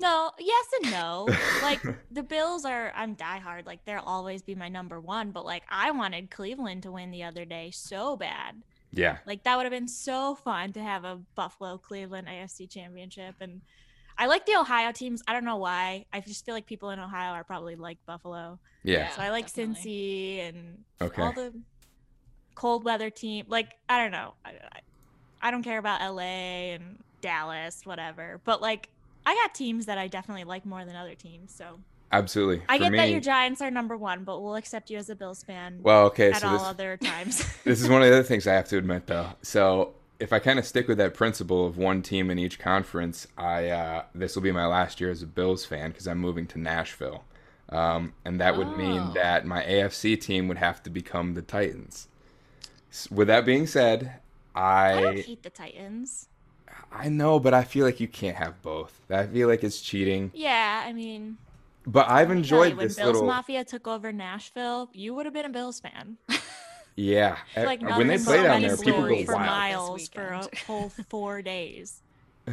Speaker 3: no, yes and no. like the Bills are, I'm diehard. Like they'll always be my number one. But like I wanted Cleveland to win the other day so bad.
Speaker 1: Yeah.
Speaker 3: Like that would have been so fun to have a Buffalo Cleveland AFC championship. And I like the Ohio teams. I don't know why. I just feel like people in Ohio are probably like Buffalo.
Speaker 1: Yeah.
Speaker 2: Yeah.
Speaker 3: So I like
Speaker 2: definitely.
Speaker 3: Cincy and
Speaker 1: Okay.
Speaker 3: all the cold weather team. Like I don't know. I, I, I don't care about LA and Dallas, whatever. But like I got teams that I definitely like more than other teams. So
Speaker 1: Absolutely.
Speaker 3: I
Speaker 1: For
Speaker 3: get
Speaker 1: me,
Speaker 3: that your Giants are number one, but we'll accept you as a Bills fan
Speaker 1: Well, okay,
Speaker 3: at
Speaker 1: so
Speaker 3: all
Speaker 1: this
Speaker 3: other times.
Speaker 1: this is one of the other things I have to admit, though. So if I kind of stick with that principle of one team in each conference, I uh, this will be my last year as a Bills fan because I'm moving to Nashville, um, and that would mean
Speaker 2: Oh.
Speaker 1: that my AFC team would have to become the Titans. S- With that being said,
Speaker 3: I don't
Speaker 1: I
Speaker 3: hate the Titans.
Speaker 1: I know, but I feel like you can't have both. I feel like it's cheating.
Speaker 3: Yeah, I mean,
Speaker 1: But I've
Speaker 3: let me tell
Speaker 1: enjoyed
Speaker 3: you, when Bills
Speaker 1: little.
Speaker 3: Mafia took over Nashville, you would have been a Bills fan.
Speaker 1: Yeah, Eh,
Speaker 3: like
Speaker 1: when they
Speaker 3: nothing
Speaker 1: play down there, people
Speaker 3: Blue
Speaker 1: go
Speaker 3: for
Speaker 1: wild.
Speaker 3: miles for a whole four days.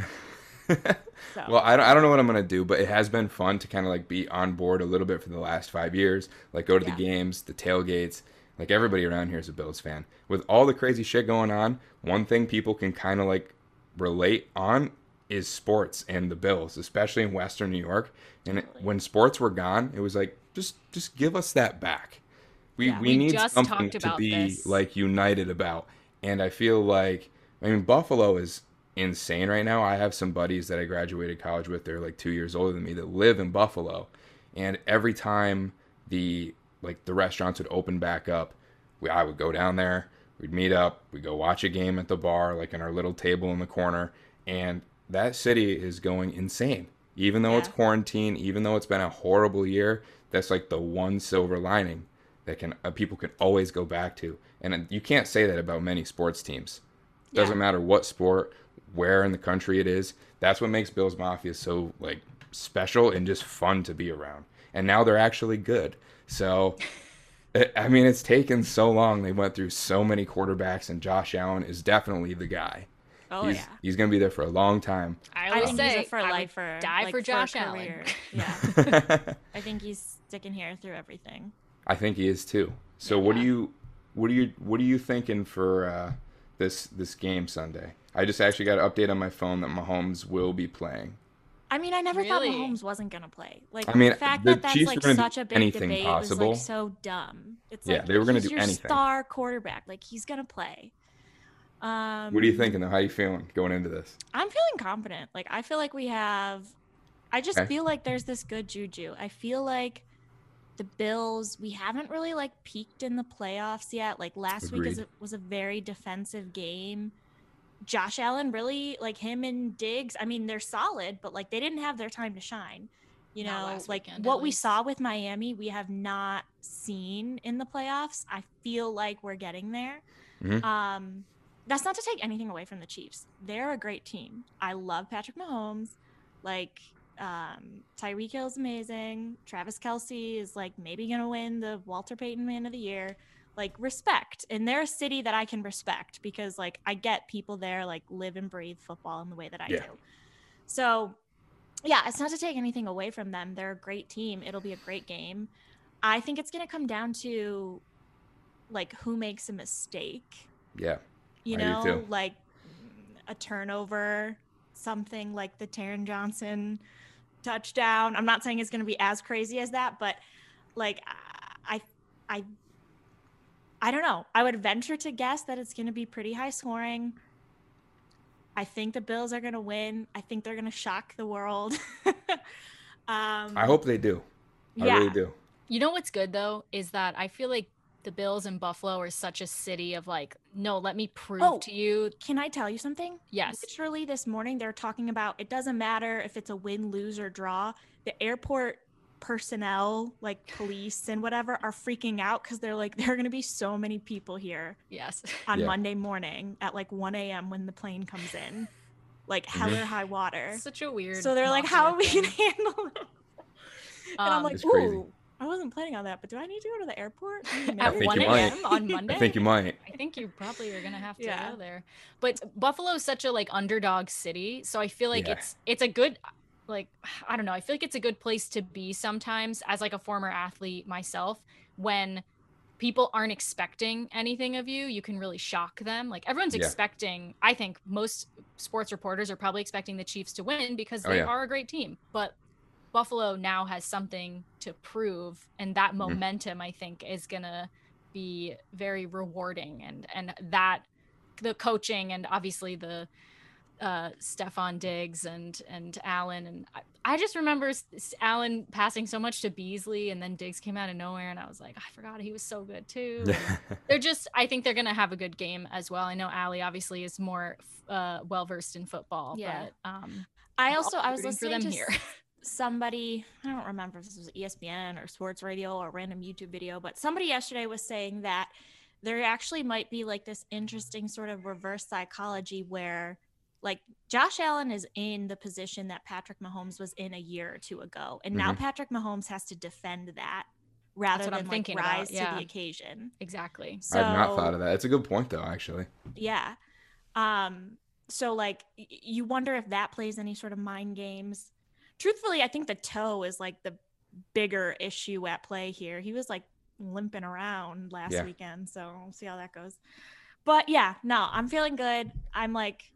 Speaker 3: So
Speaker 1: Well, I don't, I don't know what I'm gonna do, but it has been fun to kind of like be on board a little bit for the last five years. Like go to
Speaker 3: Yeah.
Speaker 1: the games, the tailgates. Like everybody around here is a Bills fan. With all the crazy shit going on, one thing people can kind of like relate on is sports and the Bills, especially in Western New York. And it, when sports were gone, it was like just just give us that back. We
Speaker 3: Yeah.
Speaker 1: we
Speaker 2: We
Speaker 1: need something to be
Speaker 2: this.
Speaker 1: like united about. And I feel like I mean Buffalo is insane right now. I have some buddies that I graduated college with. They're like two years older than me that live in Buffalo, and every time the like the restaurants would open back up, we I would go down there. We'd meet up. We'd go watch a game at the bar, like in our little table in the corner, and that city is going insane. Even though it's quarantine, even though it's been a horrible year, that's like the one silver lining that can uh, people can always go back to. And uh, you can't say that about many sports teams. Doesn't matter what sport, where in the country it is. That's what makes Bills Mafia so like special and just fun to be around. And now they're actually good. So I mean, it's taken so long. They went through so many quarterbacks, and Josh Allen is definitely the guy.
Speaker 3: Oh
Speaker 1: he's,
Speaker 3: yeah.
Speaker 1: he's going to be there for a long time.
Speaker 2: I
Speaker 3: I
Speaker 2: always
Speaker 3: think
Speaker 2: say
Speaker 3: he's a for
Speaker 2: I would die
Speaker 3: like,
Speaker 2: for
Speaker 3: a
Speaker 2: Josh Allen.
Speaker 3: Yeah. I think he's sticking here through everything.
Speaker 1: I think he is too. So what do you what do you what are you thinking for uh, this this game Sunday? I just actually got an update on my phone that Mahomes will be playing.
Speaker 3: I mean, I never
Speaker 2: Really?
Speaker 3: thought Mahomes wasn't gonna play. Like
Speaker 1: I mean,
Speaker 3: the fact
Speaker 1: the
Speaker 3: that that's
Speaker 1: Chiefs
Speaker 3: like
Speaker 1: were gonna do
Speaker 3: such a big
Speaker 1: anything
Speaker 3: debate
Speaker 1: possible.
Speaker 3: was like so dumb. It's
Speaker 1: Yeah,
Speaker 3: like
Speaker 1: they were gonna
Speaker 3: he's
Speaker 1: do
Speaker 3: your
Speaker 1: anything.
Speaker 3: Star quarterback, like he's gonna play. Um,
Speaker 1: What are you thinking though? How are you feeling going into this?
Speaker 3: I'm feeling confident. Like I feel like we have. I just
Speaker 1: Okay.
Speaker 3: feel like there's this good juju. I feel like the Bills. We haven't really like peaked in the playoffs yet. Like last week is
Speaker 1: Agreed.
Speaker 3: a, was a very defensive game. Josh Allen really like him and Diggs. I mean, they're solid, but like they didn't have their time to shine. You know,
Speaker 2: last
Speaker 3: like
Speaker 2: weekend,
Speaker 3: what we saw with Miami, we have not seen in the playoffs. I feel like we're getting there.
Speaker 1: Mhm.
Speaker 3: Um, that's not to take anything away from the Chiefs. They're a great team. I love Patrick Mahomes. Like um, Tyreek Hill's amazing. Travis Kelce is like maybe gonna win the Walter Payton Man of the Year. Like respect, and they're a city that I can respect because like I get people there like live and breathe football in the way that I
Speaker 1: Yeah.
Speaker 3: do. So yeah, it's not to take anything away from them. They're a great team. It'll be a great game. I think it's gonna come down to like who makes a mistake
Speaker 1: Yeah.
Speaker 3: You
Speaker 1: I do
Speaker 3: know,
Speaker 1: too.
Speaker 3: like a turnover, something like the Taron Johnson touchdown. I'm not saying it's going to be as crazy as that, but like I, I, I don't know. I would venture to guess that it's going to be pretty high scoring. I think the Bills are going to win. I think they're going to shock the world. um,
Speaker 1: I hope they do. I
Speaker 3: yeah,
Speaker 1: really do.
Speaker 2: You know what's good though is that I feel like the Bills and Buffalo are such a city of like, no, let me prove
Speaker 3: Oh.
Speaker 2: to you.
Speaker 3: Can I tell you something?
Speaker 2: Yes.
Speaker 3: Literally this morning, they're talking about it doesn't matter if it's a win, lose, or draw. The airport personnel, like police and whatever, are freaking out because they're like, there are going to be so many people here
Speaker 2: Yes.
Speaker 3: on
Speaker 1: Yeah.
Speaker 3: Monday morning at like 1 a.m. when the plane comes in, like hell
Speaker 1: Mhm.
Speaker 3: or high water.
Speaker 2: Such a weird.
Speaker 3: So they're like, how are we
Speaker 2: thing.
Speaker 3: going to handle it? and I'm
Speaker 2: Um,
Speaker 3: like,
Speaker 1: ooh, crazy.
Speaker 3: Ooh, I wasn't planning on that, but do I need to go to the airport? You
Speaker 2: At
Speaker 3: know?
Speaker 1: think
Speaker 2: 1 a.m. on Monday.
Speaker 1: I think you might.
Speaker 2: I think you probably are gonna have to
Speaker 3: Yeah.
Speaker 2: go there. But Buffalo is such a like underdog city, so I feel like
Speaker 1: Yeah.
Speaker 2: it's it's a good like I don't know. I feel like it's a good place to be sometimes as like a former athlete myself when people aren't expecting anything of you, you can really shock them. Like everyone's
Speaker 1: Yeah.
Speaker 2: expecting, I think most sports reporters are probably expecting the Chiefs to win because
Speaker 1: Oh,
Speaker 2: they
Speaker 1: yeah.
Speaker 2: are a great team. But Buffalo now has something to prove and that
Speaker 1: Mm-hmm.
Speaker 2: momentum I think is going to be very rewarding and and that the coaching and obviously the uh Stefon Diggs and and Allen and I, I just remember S- S- Allen passing so much to Beasley and then Diggs came out of nowhere and I was like I forgot he was so good too. They're just I think they're going to have a good game as well. I know Allie obviously is more uh well versed in football
Speaker 3: Yeah.
Speaker 2: but um
Speaker 3: I also I was
Speaker 2: rooting for
Speaker 3: listening
Speaker 2: them
Speaker 3: to
Speaker 2: here.
Speaker 3: S- somebody I don't remember if this was ESPN or sports radio or random YouTube video, but somebody yesterday was saying that there actually might be like this interesting sort of reverse psychology where like Josh Allen is in the position that Patrick Mahomes was in a year or two ago, and now
Speaker 1: Mhm.
Speaker 3: Patrick Mahomes has to defend that rather
Speaker 2: what I'm
Speaker 3: than like
Speaker 2: thinking about,
Speaker 3: rise to the occasion.
Speaker 2: exactly.
Speaker 3: So
Speaker 1: I've not thought of that. It's a good point though, actually.
Speaker 3: yeah. Um so like y- you wonder if that plays any sort of mind games. Truthfully, I think the toe is like the bigger issue at play here. He was like limping around last
Speaker 1: Yeah.
Speaker 3: weekend, so we'll see how that goes. But yeah, no, I'm feeling good. I'm like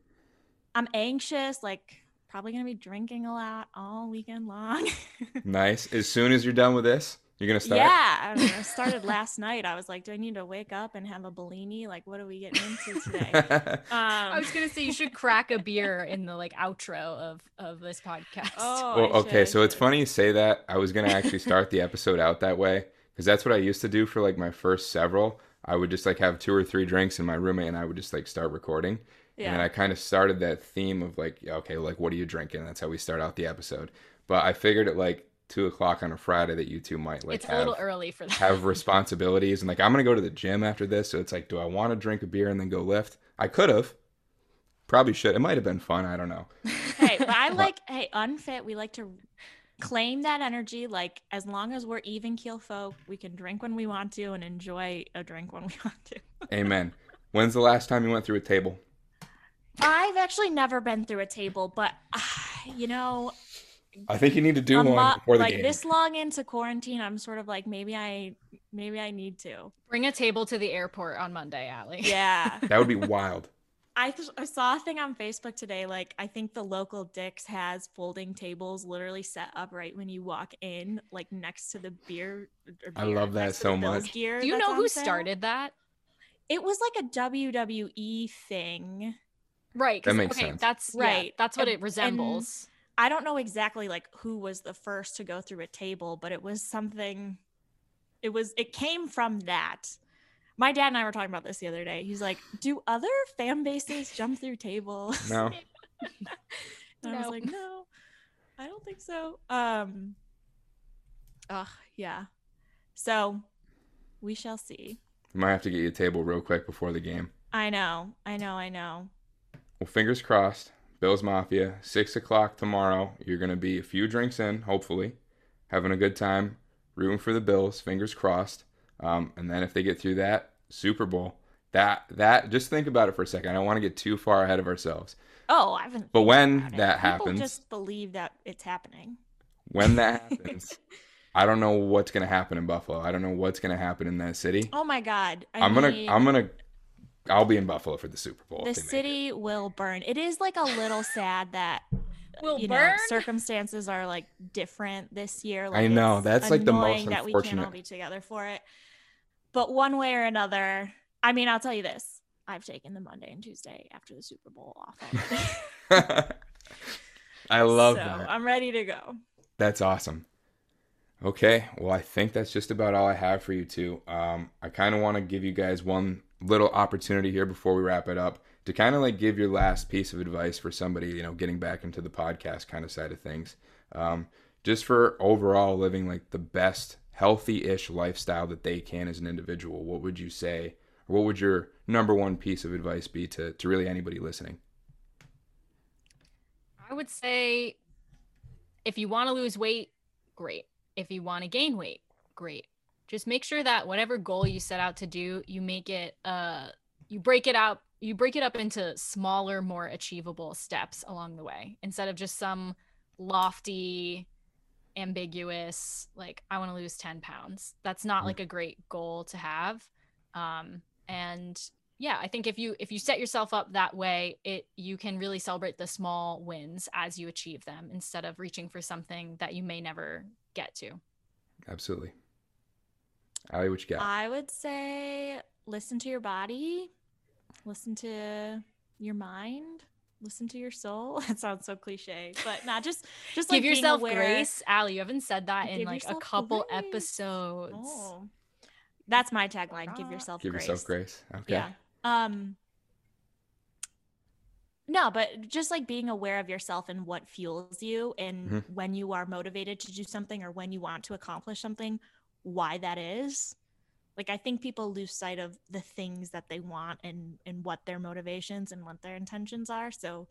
Speaker 3: I'm anxious, like probably going to be drinking a lot all weekend long.
Speaker 1: Nice. As soon as you're done with this, you're gonna start.
Speaker 3: Yeah, I, don't know, I started last night. I was like, do I need to wake up and have a Bellini? Like, what are we getting into today? Um,
Speaker 2: I was gonna say you should crack a beer in the like outro of of this podcast.
Speaker 3: oh,
Speaker 1: well,
Speaker 3: I
Speaker 1: okay, so it's funny you say that. I was gonna actually start the episode out that way because that's what I used to do for like my first several. I would just like have two or three drinks, and my roommate and I would just like start recording.
Speaker 3: Yeah. And.
Speaker 1: I kind of started that theme of like, okay, like what are you drinking? That's how we start out the episode. But I figured it like two o'clock on a Friday that you two might like
Speaker 2: it's
Speaker 1: have
Speaker 2: a little early for that.
Speaker 1: have responsibilities and like I'm gonna go to the gym after this. So it's like, do I want to drink a beer and then go lift? I could have, probably should. It might have been fun. I don't know.
Speaker 3: hey, but I like hey unfit. We like to claim that energy. Like as long as we're even keel folk, we can drink when we want to and enjoy a drink when we want to.
Speaker 1: Amen. When's the last time you went through a table?
Speaker 3: I've actually never been through a table, but ah, you know,
Speaker 1: I think you need to do
Speaker 3: a
Speaker 1: one
Speaker 3: mo-
Speaker 1: before the
Speaker 3: like
Speaker 1: game.
Speaker 3: this long into quarantine, I'm sort of like maybe I maybe I need to.
Speaker 2: Bring a table to the airport on Monday, Allie.
Speaker 3: Yeah.
Speaker 1: That would be wild.
Speaker 3: I, th- I saw a thing on Facebook today. Like, I think the local Dick's has folding tables literally set up right when you walk in, like next to the beer. or
Speaker 1: I love that so much.
Speaker 3: Gear
Speaker 2: Do you know who
Speaker 3: sale.
Speaker 2: started that?
Speaker 3: It was like a WWE thing.
Speaker 2: Right.
Speaker 1: That makes
Speaker 2: okay,
Speaker 1: sense.
Speaker 2: That's right.
Speaker 3: Right.
Speaker 2: that's what
Speaker 3: And-
Speaker 2: it resembles.
Speaker 3: I don't know exactly like who was the first to go through a table, but it was something. It was. It came from that. My dad and I were talking about this the other day. He's like, "Do other fan bases jump through tables?"
Speaker 1: No.
Speaker 3: And I was like, no, I don't think so. Um, Ugh, yeah. So we shall see.
Speaker 1: We might have to get you a table real quick before the game.
Speaker 3: I know, I know, I know.
Speaker 1: Well, fingers crossed. Bills Mafia, six o'clock tomorrow. You're gonna be a few drinks in, hopefully, having a good time, rooting for the Bills. Fingers crossed. Um, and then if they get through that Super Bowl, that that just think about it for a second. I don't want to get too far ahead of ourselves.
Speaker 3: Oh, I haven't.
Speaker 1: But when that
Speaker 3: People
Speaker 1: happens-
Speaker 3: just believe that it's happening.
Speaker 1: When that happens, I don't know what's gonna happen in Buffalo. I don't know what's gonna happen in that city.
Speaker 3: Oh my God! I
Speaker 1: I'm gonna I'm gonna I'll be in Buffalo for the Super Bowl.
Speaker 3: the
Speaker 1: if it.
Speaker 3: city will burn. It is like a little sad that
Speaker 2: Will
Speaker 3: you
Speaker 2: burn?
Speaker 3: know circumstances are like different this year. Like,
Speaker 1: I know, that's, like, the most
Speaker 3: annoying that we can't all be together for it. But one way or another, I mean, I'll tell you this: I've taken the Monday and Tuesday after the Super Bowl off.
Speaker 1: I love
Speaker 3: so
Speaker 1: that.
Speaker 3: I'm ready to go.
Speaker 1: That's awesome. Okay, well, I think that's just about all I have for you two. Um, I kind of want to give you guys one little opportunity here before we wrap it up to kind of like give your last piece of advice for somebody, you know, getting back into the podcast kind of side of things. Um, just for overall living like the best healthy ish lifestyle that they can as an individual, what would you say? What would your number one piece of advice be to, to really anybody listening?
Speaker 2: I would say if you want to lose weight, great. If you want to gain weight, great. Just make sure that whatever goal you set out to do, you make it uh you break it out you break it up into smaller, more achievable steps along the way instead of just some lofty ambiguous like I want to lose 10 pounds. That's not
Speaker 1: Mm.
Speaker 2: like a great goal to have. Um and yeah i think if you if you set yourself up that way it you can really celebrate the small wins as you achieve them instead of reaching for something that you may never get to
Speaker 1: Absolutely. Allie, what you got?
Speaker 3: I would say listen to your body, listen to your mind, listen to your soul. It sounds so cliche, but not just just like
Speaker 2: give
Speaker 3: being
Speaker 2: yourself
Speaker 3: aware-
Speaker 2: grace Allie, you haven't said that in like a couple
Speaker 3: grace.
Speaker 2: episodes
Speaker 3: Oh. That's my tagline. Give yourself
Speaker 1: Give
Speaker 3: grace.
Speaker 1: yourself grace. Okay.
Speaker 3: Yeah. Um No, but just like being aware of yourself and what fuels you and
Speaker 1: Mhm.
Speaker 3: when you are motivated to do something or when you want to accomplish something, why that is. Like I think people lose sight of the things that they want and and what their motivations and what their intentions are. So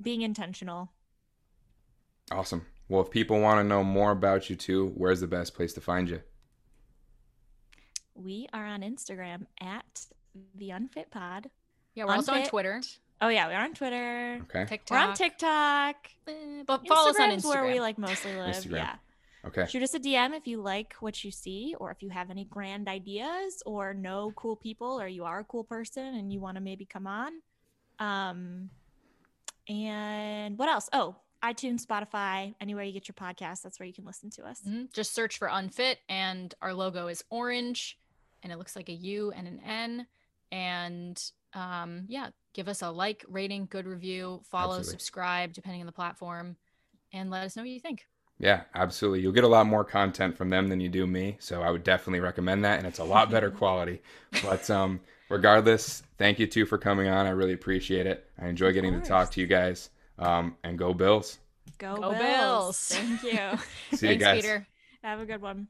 Speaker 3: being intentional.
Speaker 1: Awesome. Well, if people want to know more about you too, where's the best place to find you?
Speaker 3: We are on Instagram at the Unfit Pod.
Speaker 2: yeah we're also on twitter
Speaker 3: Oh yeah, we're on Twitter.
Speaker 1: Okay.
Speaker 2: tiktok
Speaker 3: We're on TikTok.
Speaker 2: but follow us on
Speaker 3: Instagram's
Speaker 2: instagram
Speaker 3: where we like mostly live.
Speaker 1: Instagram.
Speaker 3: Yeah.
Speaker 1: Okay.
Speaker 3: Shoot us a DM if you like what you see, or if you have any grand ideas, or know cool people, or you are a cool person and you want to maybe come on. Um, and what else? Oh, iTunes, Spotify, anywhere you get your podcast, that's where you can listen to us.
Speaker 2: Mhm. Just search for unfit, and our logo is orange, and it looks like a U and an N. And um, yeah, give us a like, rating, good review, follow,
Speaker 1: Absolutely.
Speaker 2: subscribe, depending on the platform, and let us know what you think.
Speaker 1: Yeah, absolutely. You'll get a lot more content from them than you do me, so I would definitely recommend that, and it's a lot better quality. But um, regardless, thank you two for coming on. I really appreciate it. I enjoy getting to talk to you guys. Um, and go Bills.
Speaker 3: Go,
Speaker 2: Go
Speaker 3: Bills.
Speaker 2: Bills.
Speaker 3: Thank you.
Speaker 1: See you guys.
Speaker 2: Peter.
Speaker 3: have a good one.